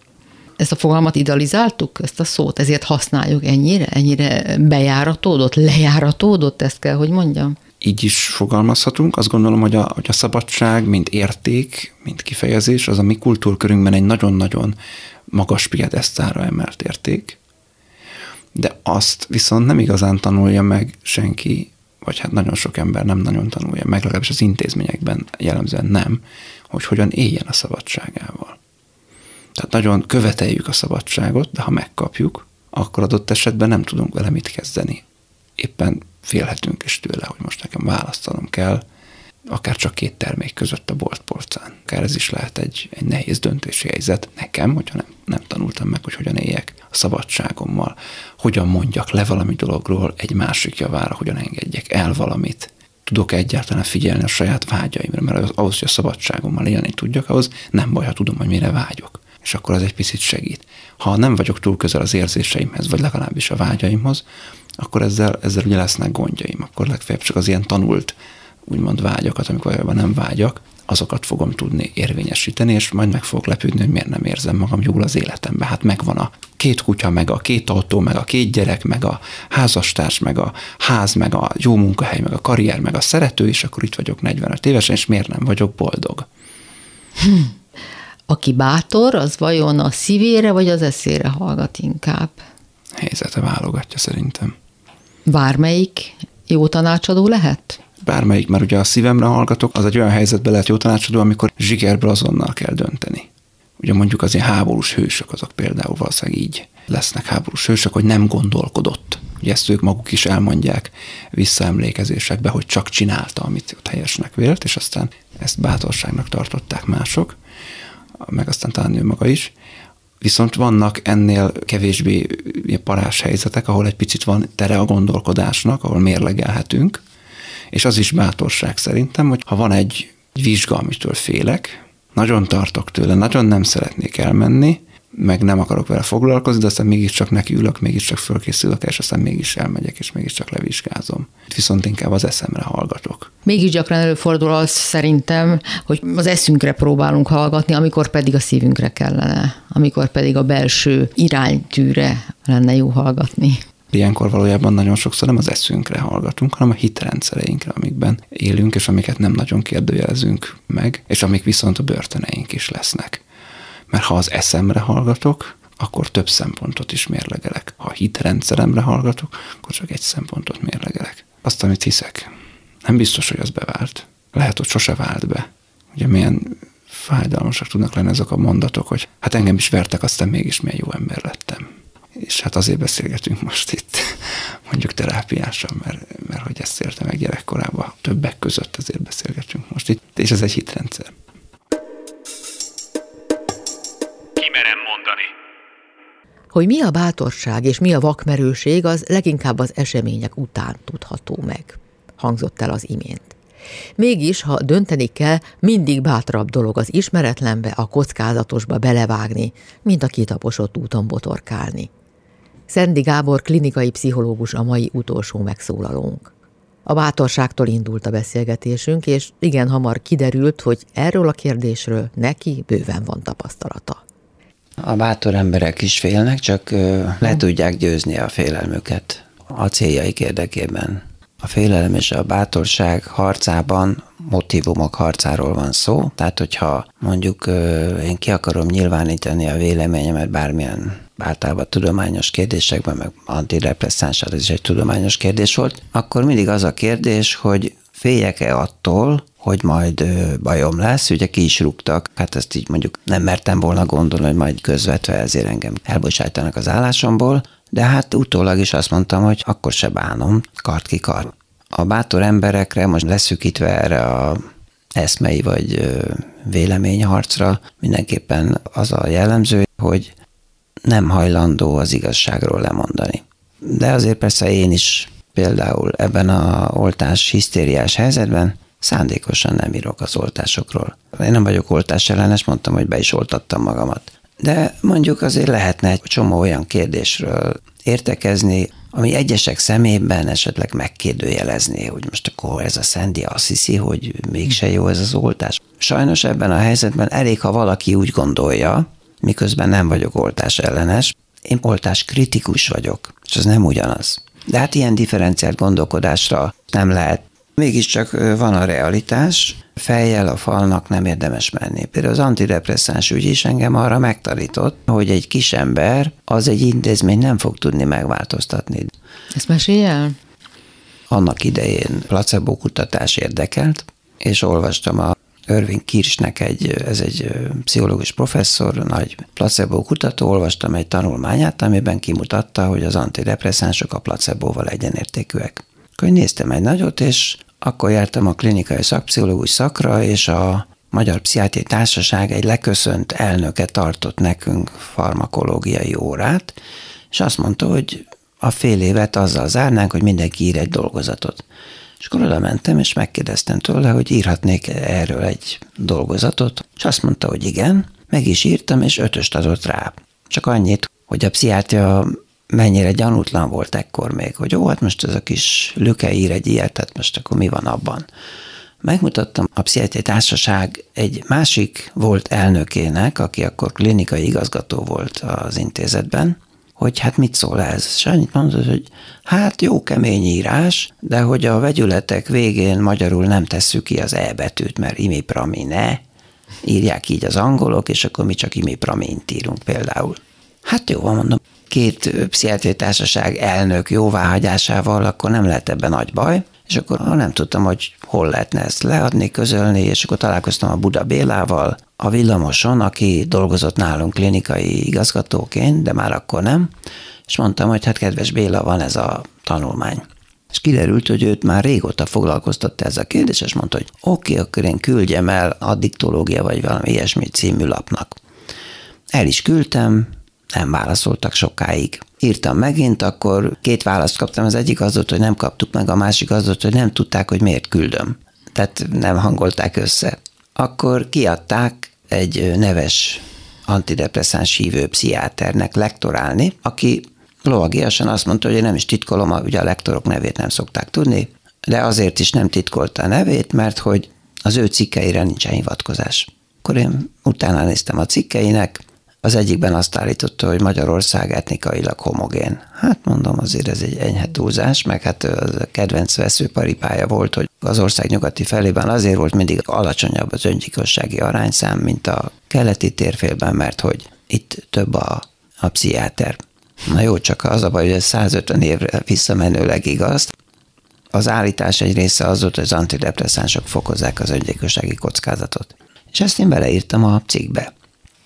Ezt a fogalmat idealizáltuk, ezt a szót, ezért használjuk ennyire, ennyire bejáratódott, lejáratódott, ezt kell, hogy mondjam? Így is fogalmazhatunk. Azt gondolom, hogy a, hogy a szabadság, mint érték, mint kifejezés, az a mi kultúrkörünkben egy nagyon-nagyon magas piedesztára emelt érték, de azt viszont nem igazán tanulja meg senki, vagy hát nagyon sok ember nem nagyon tanulja meg, legalábbis az intézményekben jellemzően nem, hogy hogyan éljen a szabadságával. Tehát nagyon követeljük a szabadságot, de ha megkapjuk, akkor adott esetben nem tudunk vele mit kezdeni. Éppen félhetünk is tőle, hogy most nekem választanom kell, akár csak két termék között a boltpolcán. Akár ez is lehet egy, egy nehéz döntési helyzet nekem, hogyha nem, nem tanultam meg, hogy hogyan éljek szabadságommal, hogyan mondjak le valami dologról egy másik javára, hogyan engedjek el valamit tudok egyáltalán figyelni a saját vágyaimra, mert ahhoz, hogy a szabadságommal élni tudjak, ahhoz nem baj, ha tudom, hogy mire vágyok. És akkor az egy picit segít. Ha nem vagyok túl közel az érzéseimhez, vagy legalábbis a vágyaimhoz, akkor ezzel, ezzel ugye lesznek gondjaim. Akkor legfeljebb csak az ilyen tanult, úgymond vágyakat, amikor valójában nem vágyak, azokat fogom tudni érvényesíteni, és majd meg fogok lepődni, hogy miért nem érzem magam jól az életemben. Hát megvan a két kutya, meg a két autó, meg a két gyerek, meg a házastárs, meg a ház, meg a jó munkahely, meg a karrier, meg a szerető, és akkor itt vagyok 45 évesen, és miért nem vagyok boldog? Hm. Aki bátor, az vajon a szívére vagy az eszére hallgat inkább? Helyzete válogatja szerintem. Bármelyik jó tanácsadó lehet? Bármelyik, mert ugye a szívemre hallgatok, az egy olyan helyzetben lehet jó tanácsadó, amikor zsigerből azonnal kell dönteni. Ugye mondjuk az ilyen háborús hősök, azok például valószínűleg így lesznek háborús hősök, hogy nem gondolkodott. Ugye ezt ők maguk is elmondják visszaemlékezésekbe, hogy csak csinálta, amit ott helyesnek vélt, és aztán ezt bátorságnak tartották mások, meg aztán talán ő maga is. Viszont vannak ennél kevésbé parás helyzetek, ahol egy picit van tere a gondolkodásnak, ahol mérlegelhetünk, és az is bátorság szerintem, hogy ha van egy vizsga, amitől félek, nagyon tartok tőle, nagyon nem szeretnék elmenni, meg nem akarok vele foglalkozni, de aztán mégiscsak nekiülök, mégiscsak fölkészülök, és aztán mégis elmegyek, és mégiscsak levizsgázom. Viszont inkább az eszemre hallgatok. Mégis gyakran előfordul az szerintem, hogy az eszünkre próbálunk hallgatni, amikor pedig a szívünkre kellene, amikor pedig a belső iránytűre lenne jó hallgatni. Ilyenkor valójában nagyon sokszor nem az eszünkre hallgatunk, hanem a hitrendszereinkre, amikben élünk, és amiket nem nagyon kérdőjelezünk meg, és amik viszont a börtöneink is lesznek. Mert ha az eszemre hallgatok, akkor több szempontot is mérlegelek. Ha a hitrendszeremre hallgatok, akkor csak egy szempontot mérlegelek. Azt, amit hiszek. Nem biztos, hogy az bevált. Lehet, hogy sose vált be. Ugye milyen fájdalmasak tudnak lenni ezek a mondatok, hogy hát engem is vertek, aztán mégis milyen jó ember lettem és hát azért beszélgetünk most itt, mondjuk terápiásan, mert, mert hogy ezt érte meg gyerekkorában, többek között ezért beszélgetünk most itt, és ez egy hitrendszer. Kimerem mondani. Hogy mi a bátorság és mi a vakmerőség, az leginkább az események után tudható meg, hangzott el az imént. Mégis, ha dönteni kell, mindig bátrabb dolog az ismeretlenbe, a kockázatosba belevágni, mint a kitaposott úton botorkálni. Szendi Gábor klinikai pszichológus a mai utolsó megszólalónk. A bátorságtól indult a beszélgetésünk, és igen hamar kiderült, hogy erről a kérdésről neki bőven van tapasztalata. A bátor emberek is félnek, csak le tudják győzni a félelmüket a céljaik érdekében. A félelem és a bátorság harcában motivumok harcáról van szó, tehát hogyha mondjuk én ki akarom nyilvánítani a véleményemet bármilyen általában tudományos kérdésekben, meg antidepresszáns, az is egy tudományos kérdés volt, akkor mindig az a kérdés, hogy féljek-e attól, hogy majd bajom lesz, ugye ki is rúgtak, hát ezt így mondjuk nem mertem volna gondolni, hogy majd közvetve ezért engem elbocsájtanak az állásomból, de hát utólag is azt mondtam, hogy akkor se bánom, kart ki kar. A bátor emberekre most leszűkítve erre a eszmei vagy véleményharcra mindenképpen az a jellemző, hogy nem hajlandó az igazságról lemondani. De azért persze én is például ebben a oltás hisztériás helyzetben szándékosan nem írok az oltásokról. Én nem vagyok oltás ellenes, mondtam, hogy be is oltattam magamat. De mondjuk azért lehetne egy csomó olyan kérdésről értekezni, ami egyesek szemében esetleg megkérdőjelezni, hogy most akkor ez a Szendi azt hiszi, hogy mégse jó ez az oltás. Sajnos ebben a helyzetben elég, ha valaki úgy gondolja, miközben nem vagyok oltás ellenes, én oltás kritikus vagyok, és ez nem ugyanaz. De hát ilyen differenciált gondolkodásra nem lehet. Mégiscsak van a realitás, fejjel a falnak nem érdemes menni. Például az antidepresszáns ügy is engem arra megtanított, hogy egy kis ember az egy intézmény nem fog tudni megváltoztatni. Ezt mesélj el? Annak idején placebo kutatás érdekelt, és olvastam a Irving Kirchnek egy, ez egy pszichológus professzor, nagy placebo kutató, olvastam egy tanulmányát, amiben kimutatta, hogy az antidepresszánsok a placebóval egyenértékűek. Akkor néztem egy nagyot, és akkor jártam a klinikai szakpszichológus szakra, és a Magyar Pszichiátriai Társaság egy leköszönt elnöke tartott nekünk farmakológiai órát, és azt mondta, hogy a fél évet azzal zárnánk, hogy mindenki ír egy dolgozatot. És akkor oda mentem, és megkérdeztem tőle, hogy írhatnék erről egy dolgozatot, és azt mondta, hogy igen, meg is írtam, és ötöst adott rá. Csak annyit, hogy a pszichiátria mennyire gyanútlan volt ekkor még, hogy ó, hát most ez a kis lüke ír egy ilyet, tehát most akkor mi van abban. Megmutattam a pszichiátriai társaság egy másik volt elnökének, aki akkor klinikai igazgató volt az intézetben, hogy hát mit szól ez. És annyit mondod, hogy hát jó kemény írás, de hogy a vegyületek végén magyarul nem tesszük ki az E betűt, mert imipramine, írják így az angolok, és akkor mi csak imipramint írunk például. Hát jó, mondom, két pszichiátriai társaság elnök jóváhagyásával, akkor nem lehet ebben nagy baj, és akkor nem tudtam, hogy hol lehetne ezt leadni, közölni, és akkor találkoztam a Buda Bélával, a villamoson, aki dolgozott nálunk klinikai igazgatóként, de már akkor nem, és mondtam, hogy hát kedves Béla, van ez a tanulmány. És kiderült, hogy őt már régóta foglalkoztatta ez a kérdés, és mondta, hogy oké, okay, akkor én küldjem el addiktológia vagy valami ilyesmi című lapnak. El is küldtem, nem válaszoltak sokáig. Írtam megint, akkor két választ kaptam, az egyik az volt, hogy nem kaptuk meg, a másik az volt, hogy nem tudták, hogy miért küldöm. Tehát nem hangolták össze. Akkor kiadták egy neves antidepresszáns hívő pszichiáternek lektorálni, aki lovagiasan azt mondta, hogy én nem is titkolom, ugye a lektorok nevét nem szokták tudni, de azért is nem titkolta a nevét, mert hogy az ő cikkeire nincsen hivatkozás. Akkor én utána néztem a cikkeinek, az egyikben azt állította, hogy Magyarország etnikailag homogén. Hát mondom, azért ez egy enyhe túlzás, meg hát a kedvenc veszőparipája volt, hogy az ország nyugati felében azért volt mindig alacsonyabb az öngyilkossági arányszám, mint a keleti térfélben, mert hogy itt több a, a pszichiáter. Na jó, csak az a baj, hogy ez 150 évre visszamenőleg igaz. Az állítás egy része az volt, hogy az antidepresszánsok fokozzák az öngyilkossági kockázatot. És ezt én beleírtam a cikkbe.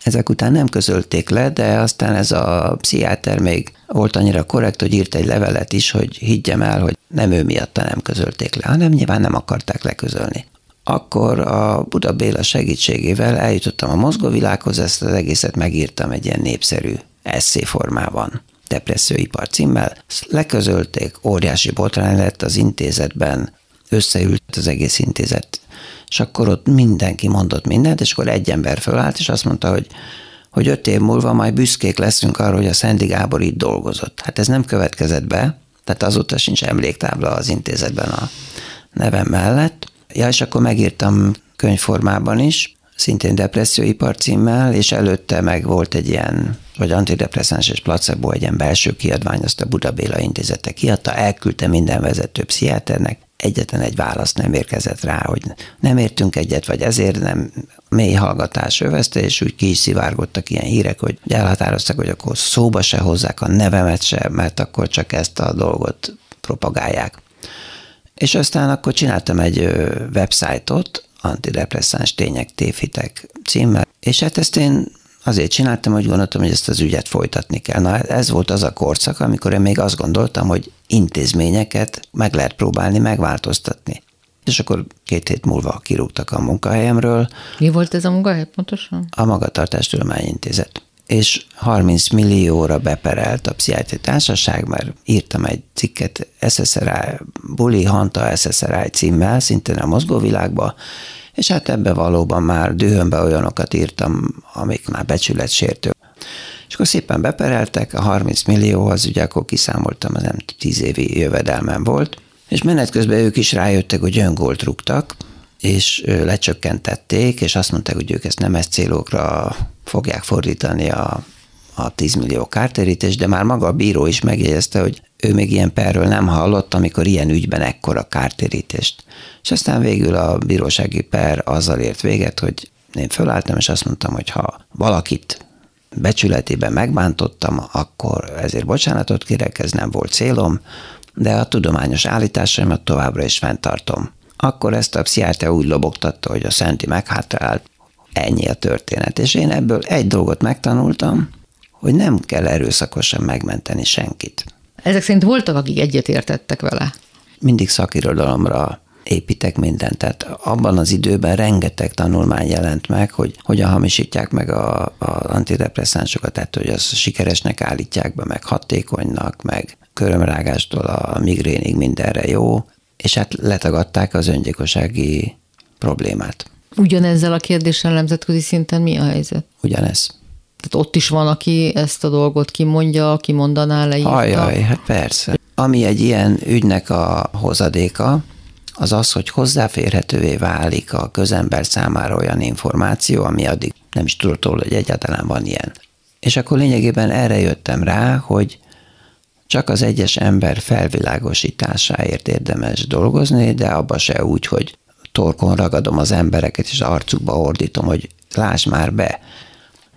Ezek után nem közölték le, de aztán ez a pszichiáter még volt annyira korrekt, hogy írt egy levelet is, hogy higgyem el, hogy nem ő miatta nem közölték le, hanem nyilván nem akarták leközölni. Akkor a Buda Béla segítségével eljutottam a mozgóvilághoz, ezt az egészet megírtam egy ilyen népszerű eszé formában depresszióipar címmel. Ezt leközölték, óriási botrány lett az intézetben, összeült az egész intézet és akkor ott mindenki mondott mindent, és akkor egy ember fölállt, és azt mondta, hogy hogy öt év múlva majd büszkék leszünk arra, hogy a Szendi Gábor itt dolgozott. Hát ez nem következett be, tehát azóta sincs emléktábla az intézetben a nevem mellett. Ja, és akkor megírtam könyvformában is, szintén depresszióipar címmel, és előtte meg volt egy ilyen, vagy antidepresszáns és placebo, egy ilyen belső kiadvány, azt a Buda Béla intézete kiadta, elküldte minden vezető pszichiáternek, egyetlen egy válasz nem érkezett rá, hogy nem értünk egyet, vagy ezért nem mély hallgatás övezte, és úgy ki is szivárgottak ilyen hírek, hogy elhatároztak, hogy akkor szóba se hozzák a nevemet se, mert akkor csak ezt a dolgot propagálják. És aztán akkor csináltam egy websájtot, antidepresszáns tények, tévhitek címmel, és hát ezt én azért csináltam, hogy gondoltam, hogy ezt az ügyet folytatni kell. Na ez volt az a korszak, amikor én még azt gondoltam, hogy intézményeket meg lehet próbálni megváltoztatni. És akkor két hét múlva kirúgtak a munkahelyemről. Mi volt ez a munkahely pontosan? A Magatartástudományintézet és 30 millióra beperelt a pszichiátri társaság, mert írtam egy cikket SSRI, Buli Hanta SSRI címmel, szintén a mozgóvilágba, és hát ebbe valóban már dühömbe olyanokat írtam, amik már becsületsértő. És akkor szépen bepereltek, a 30 millió az ugye akkor kiszámoltam, az nem 10 évi jövedelmem volt, és menet közben ők is rájöttek, hogy öngolt rúgtak, és lecsökkentették, és azt mondták, hogy ők ezt nem ezt célokra fogják fordítani a, a 10 millió kártérítés, de már maga a bíró is megjegyezte, hogy ő még ilyen perről nem hallott, amikor ilyen ügyben ekkora kártérítést. És aztán végül a bírósági per azzal ért véget, hogy én fölálltam, és azt mondtam, hogy ha valakit becsületében megbántottam, akkor ezért bocsánatot kérek, ez nem volt célom, de a tudományos állításaimat továbbra is fenntartom. Akkor ezt a pszichiáter úgy lobogtatta, hogy a Szenti meghátrált, ennyi a történet. És én ebből egy dolgot megtanultam, hogy nem kell erőszakosan megmenteni senkit. Ezek szerint voltak, akik egyetértettek vele? Mindig szakirodalomra építek mindent. Tehát abban az időben rengeteg tanulmány jelent meg, hogy hogyan hamisítják meg a, antidepresszánsokat, tehát hogy az sikeresnek állítják be, meg hatékonynak, meg körömrágástól a migrénig mindenre jó, és hát letagadták az öngyilkossági problémát. Ugyanezzel a kérdéssel nemzetközi szinten mi a helyzet? Ugyanez. Tehát ott is van, aki ezt a dolgot kimondja, kimondaná, leírta? Ajaj, hát persze. Ami egy ilyen ügynek a hozadéka, az az, hogy hozzáférhetővé válik a közember számára olyan információ, ami addig nem is tudott róla, hogy egyáltalán van ilyen. És akkor lényegében erre jöttem rá, hogy csak az egyes ember felvilágosításáért érdemes dolgozni, de abba se úgy, hogy torkon ragadom az embereket, és arcukba ordítom, hogy láss már be.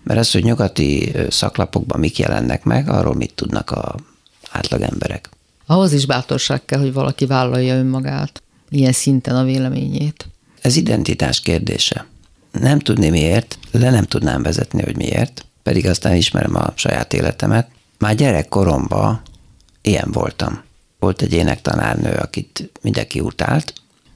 Mert az, hogy nyugati szaklapokban mik jelennek meg, arról mit tudnak a átlag emberek. Ahhoz is bátorság kell, hogy valaki vállalja önmagát, ilyen szinten a véleményét. Ez identitás kérdése. Nem tudni miért, le nem tudnám vezetni, hogy miért, pedig aztán ismerem a saját életemet. Már gyerekkoromban ilyen voltam. Volt egy énektanárnő, akit mindenki utált,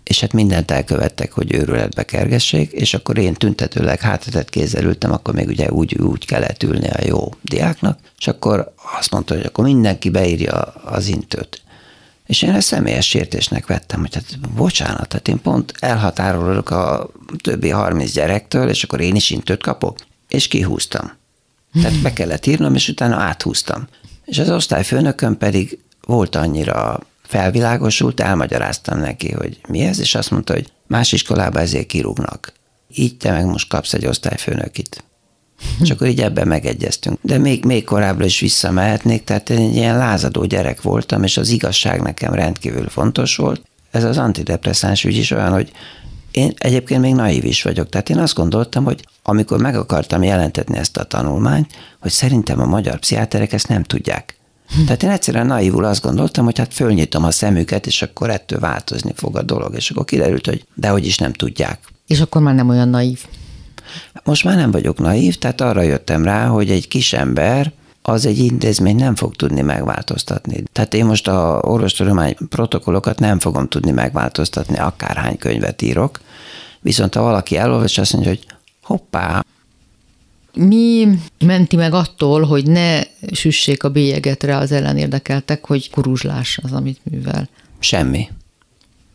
és hát mindent elkövettek, hogy őrületbe kergessék, és akkor én tüntetőleg hátratett kézzel ültem, akkor még ugye úgy, úgy kellett ülni a jó diáknak, és akkor azt mondta, hogy akkor mindenki beírja az intőt. És én ezt személyes sértésnek vettem, hogy hát bocsánat, hát én pont elhatárolok a többi 30 gyerektől, és akkor én is intőt kapok. És kihúztam. Tehát be kellett írnom, és utána áthúztam. És az osztályfőnökön pedig volt annyira felvilágosult, elmagyaráztam neki, hogy mi ez, és azt mondta, hogy más iskolában ezért kirúgnak. Így te meg most kapsz egy osztályfőnökit. És akkor így ebben megegyeztünk. De még, még korábbra is visszamehetnék, tehát én egy ilyen lázadó gyerek voltam, és az igazság nekem rendkívül fontos volt. Ez az antidepresszáns ügy is olyan, hogy én egyébként még naív is vagyok, tehát én azt gondoltam, hogy amikor meg akartam jelentetni ezt a tanulmányt, hogy szerintem a magyar pszichiáterek ezt nem tudják. Tehát én egyszerűen naívul azt gondoltam, hogy hát fölnyitom a szemüket, és akkor ettől változni fog a dolog. És akkor kiderült, hogy dehogy is nem tudják. És akkor már nem olyan naív. Most már nem vagyok naív, tehát arra jöttem rá, hogy egy kis ember az egy intézmény nem fog tudni megváltoztatni. Tehát én most a orvostudomány protokollokat nem fogom tudni megváltoztatni, akárhány könyvet írok, viszont ha valaki elolvas, azt mondja, hogy hoppá, mi menti meg attól, hogy ne süssék a bélyeget rá az ellenérdekeltek, hogy kuruzslás az, amit művel? Semmi.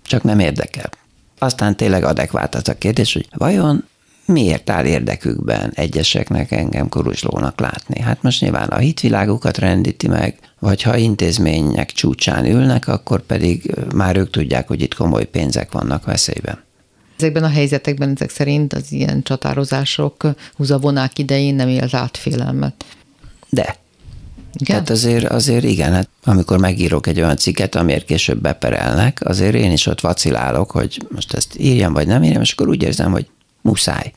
Csak nem érdekel. Aztán tényleg adekvát az a kérdés, hogy vajon miért áll érdekükben egyeseknek engem koruslónak látni? Hát most nyilván a hitvilágukat rendíti meg, vagy ha intézmények csúcsán ülnek, akkor pedig már ők tudják, hogy itt komoly pénzek vannak veszélyben. Ezekben a helyzetekben ezek szerint az ilyen csatározások húzavonák idején nem élt át félelmet. De. Igen? Tehát azért, azért igen, hát amikor megírok egy olyan cikket, amiért később beperelnek, azért én is ott vacilálok, hogy most ezt írjam vagy nem írjam, és akkor úgy érzem, hogy muszáj.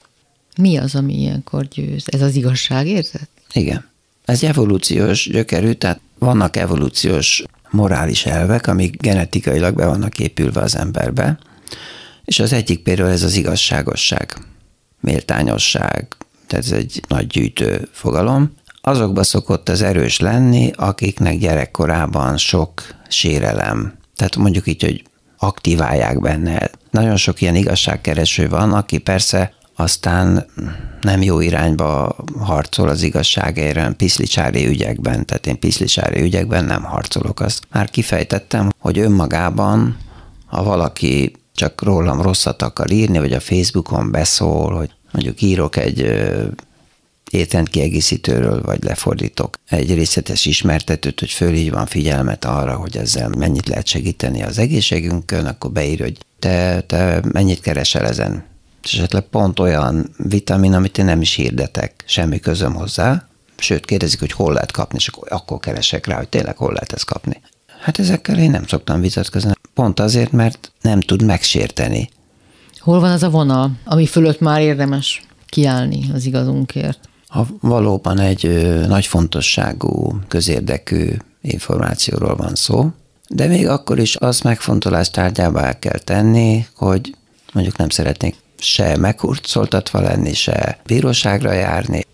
Mi az, ami ilyenkor győz? Ez az igazságérzet? Igen. Ez evolúciós gyökerű, tehát vannak evolúciós morális elvek, amik genetikailag be vannak épülve az emberbe, és az egyik például ez az igazságosság, méltányosság, tehát ez egy nagy gyűjtő fogalom. Azokba szokott az erős lenni, akiknek gyerekkorában sok sérelem, tehát mondjuk így, hogy aktiválják benne. Nagyon sok ilyen igazságkereső van, aki persze aztán nem jó irányba harcol az igazságért, piszlicsári ügyekben, tehát én piszlicsári ügyekben nem harcolok. Azt már kifejtettem, hogy önmagában, ha valaki csak rólam rosszat akar írni, vagy a Facebookon beszól, hogy mondjuk írok egy étrend kiegészítőről, vagy lefordítok egy részletes ismertetőt, hogy fölhívom figyelmet arra, hogy ezzel mennyit lehet segíteni az egészségünkön, akkor beír, hogy te, te mennyit keresel ezen. És esetleg pont olyan vitamin, amit én nem is hirdetek, semmi közöm hozzá, sőt kérdezik, hogy hol lehet kapni, és akkor, akkor keresek rá, hogy tényleg hol lehet ezt kapni. Hát ezekkel én nem szoktam vitatkozni, pont azért, mert nem tud megsérteni. Hol van az a vonal, ami fölött már érdemes kiállni az igazunkért? Ha valóban egy ö, nagy fontosságú, közérdekű információról van szó, de még akkor is az megfontolás tárgyába el kell tenni, hogy mondjuk nem szeretnék se meghurcoltatva lenni, se bíróságra járni.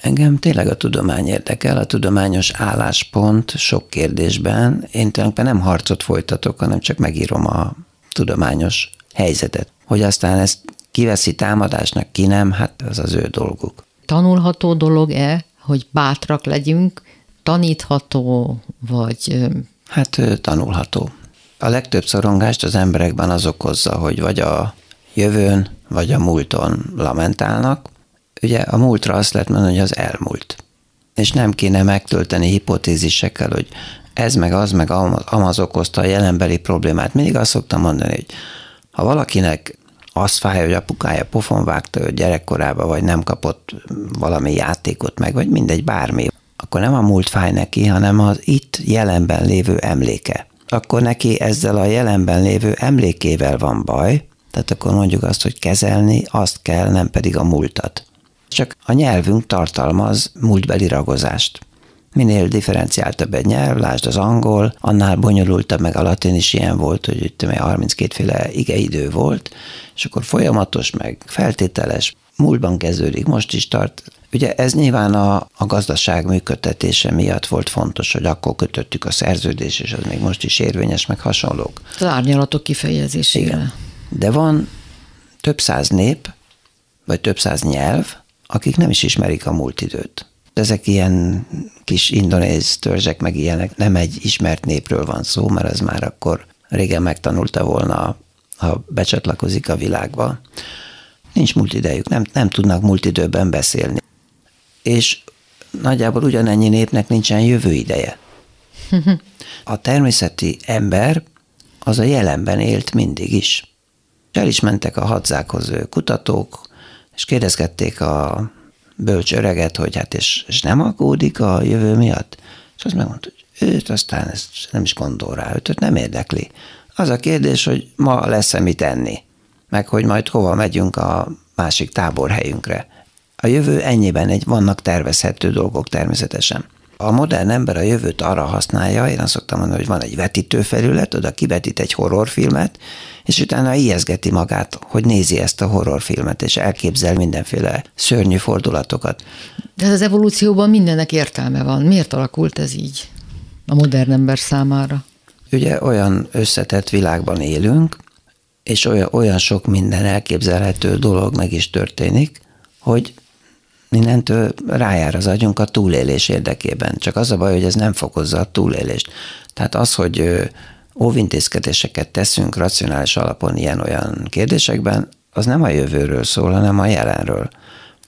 Engem tényleg a tudomány érdekel, a tudományos álláspont sok kérdésben. Én tulajdonképpen nem harcot folytatok, hanem csak megírom a tudományos helyzetet. Hogy aztán ezt kiveszi támadásnak, ki nem, hát az az ő dolguk. Tanulható dolog-e, hogy bátrak legyünk, tanítható, vagy Hát tanulható. A legtöbb szorongást az emberekben az okozza, hogy vagy a jövőn, vagy a múlton lamentálnak. Ugye a múltra azt lehet mondani, hogy az elmúlt. És nem kéne megtölteni hipotézisekkel, hogy ez meg az, meg amaz okozta a jelenbeli problémát. Mindig azt szoktam mondani, hogy ha valakinek az fáj, hogy apukája pofon vágta őt gyerekkorába, vagy nem kapott valami játékot meg, vagy mindegy, bármi, akkor nem a múlt fáj neki, hanem az itt jelenben lévő emléke. Akkor neki ezzel a jelenben lévő emlékével van baj, tehát akkor mondjuk azt, hogy kezelni azt kell, nem pedig a múltat. Csak a nyelvünk tartalmaz múltbeli ragozást. Minél differenciáltabb egy nyelv, lásd az angol, annál bonyolultabb, meg a latin is ilyen volt, hogy itt 32 féle igeidő volt, és akkor folyamatos, meg feltételes, múltban kezdődik, most is tart. Ugye ez nyilván a, a gazdaság működtetése miatt volt fontos, hogy akkor kötöttük a szerződés, és az még most is érvényes, meg hasonlók. az árnyalatok kifejezésére. Igen. De van több száz nép, vagy több száz nyelv, akik nem is ismerik a múlt időt. Ezek ilyen kis indonéz törzsek, meg ilyenek, nem egy ismert népről van szó, mert ez már akkor régen megtanulta volna, ha becsatlakozik a világba. Nincs múlt idejük, nem, nem tudnak múlt időben beszélni. És nagyjából ugyanennyi népnek nincsen jövő ideje. A természeti ember az a jelenben élt mindig is. El is mentek a hadzákhoz kutatók, és kérdezgették a bölcs öreget, hogy hát és, és nem aggódik a jövő miatt? És az megmondta, hogy őt aztán ezt nem is gondol rá, őt nem érdekli. Az a kérdés, hogy ma lesz-e mit enni, meg hogy majd hova megyünk a másik táborhelyünkre. A jövő ennyiben egy, vannak tervezhető dolgok természetesen. A modern ember a jövőt arra használja, én azt szoktam mondani, hogy van egy vetítőfelület, oda kivetít egy horrorfilmet, és utána ijeszgeti magát, hogy nézi ezt a horrorfilmet, és elképzel mindenféle szörnyű fordulatokat. De ez az evolúcióban mindennek értelme van. Miért alakult ez így a modern ember számára? Ugye olyan összetett világban élünk, és olyan, olyan sok minden elképzelhető dolog meg is történik, hogy innentől rájár az agyunk a túlélés érdekében. Csak az a baj, hogy ez nem fokozza a túlélést. Tehát az, hogy óvintézkedéseket teszünk racionális alapon ilyen-olyan kérdésekben, az nem a jövőről szól, hanem a jelenről.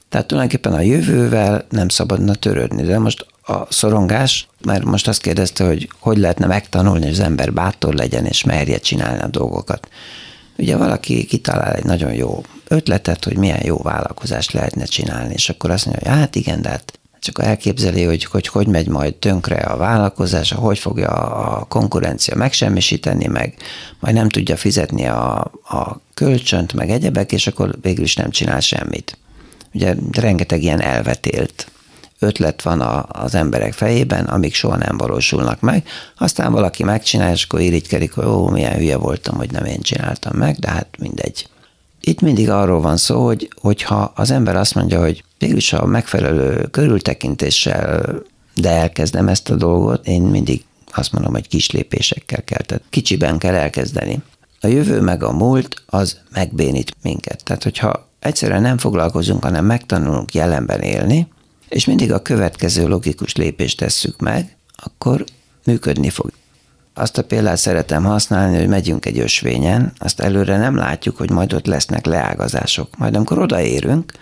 Tehát tulajdonképpen a jövővel nem szabadna törődni, de most a szorongás, mert most azt kérdezte, hogy hogy lehetne megtanulni, hogy az ember bátor legyen és merje csinálni a dolgokat. Ugye valaki kitalál egy nagyon jó ötletet, hogy milyen jó vállalkozást lehetne csinálni, és akkor azt mondja, hogy hát igen, de hát csak elképzeli, hogy, hogy hogy megy majd tönkre a vállalkozás, hogy fogja a konkurencia megsemmisíteni, meg majd nem tudja fizetni a, a kölcsönt, meg egyebek, és akkor végül is nem csinál semmit. Ugye rengeteg ilyen elvetélt ötlet van a, az emberek fejében, amik soha nem valósulnak meg. Aztán valaki megcsinálja, és akkor irigykedik, hogy ó, milyen hülye voltam, hogy nem én csináltam meg, de hát mindegy. Itt mindig arról van szó, hogy, hogyha az ember azt mondja, hogy végülis a megfelelő körültekintéssel, de elkezdem ezt a dolgot, én mindig azt mondom, hogy kis lépésekkel kell, tehát kicsiben kell elkezdeni. A jövő meg a múlt, az megbénít minket. Tehát, hogyha egyszerűen nem foglalkozunk, hanem megtanulunk jelenben élni, és mindig a következő logikus lépést tesszük meg, akkor működni fog. Azt a példát szeretem használni, hogy megyünk egy ösvényen, azt előre nem látjuk, hogy majd ott lesznek leágazások. Majd amikor odaérünk,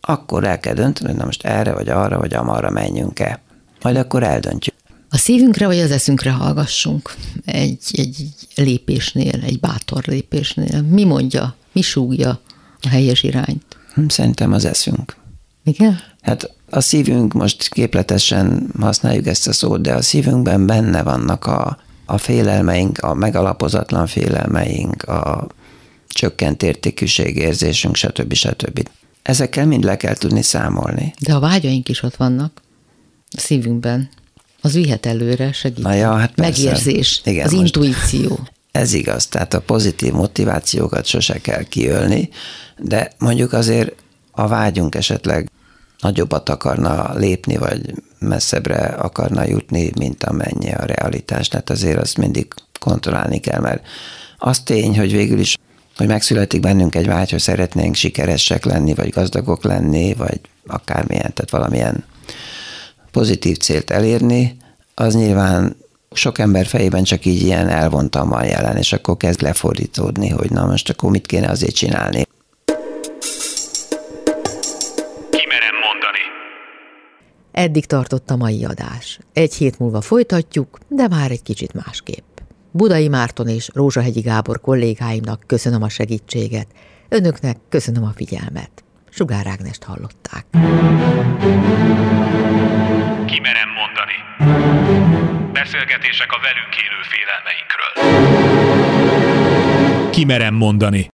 akkor el kell dönteni, hogy na most erre, vagy arra, vagy amarra menjünk-e. Majd akkor eldöntjük. A szívünkre vagy az eszünkre hallgassunk egy, egy lépésnél, egy bátor lépésnél. Mi mondja, mi súgja a helyes irányt? Hm, szerintem az eszünk. Igen? Hát a szívünk, most képletesen használjuk ezt a szót, de a szívünkben benne vannak a, a félelmeink, a megalapozatlan félelmeink, a csökkent értékűségérzésünk, stb. stb. Ezekkel mind le kell tudni számolni. De a vágyaink is ott vannak a szívünkben. Az vihet előre, segít. Na ja, hát persze. Megérzés, Igen, az intuíció. Ez igaz, tehát a pozitív motivációkat sose kell kiölni, de mondjuk azért a vágyunk esetleg nagyobbat akarna lépni, vagy messzebbre akarna jutni, mint amennyi a realitás. Tehát azért azt mindig kontrollálni kell, mert az tény, hogy végül is, hogy megszületik bennünk egy vágy, hogy szeretnénk sikeresek lenni, vagy gazdagok lenni, vagy akármilyen, tehát valamilyen pozitív célt elérni, az nyilván sok ember fejében csak így ilyen elvontan van jelen, és akkor kezd lefordítódni, hogy na most akkor mit kéne azért csinálni. Eddig tartott a mai adás. Egy hét múlva folytatjuk, de már egy kicsit másképp. Budai Márton és Rózsahegyi Gábor kollégáimnak köszönöm a segítséget. Önöknek köszönöm a figyelmet. Sugár Ágnest hallották. Kimerem mondani. Beszélgetések a velünk élő félelmeinkről. Kimerem mondani.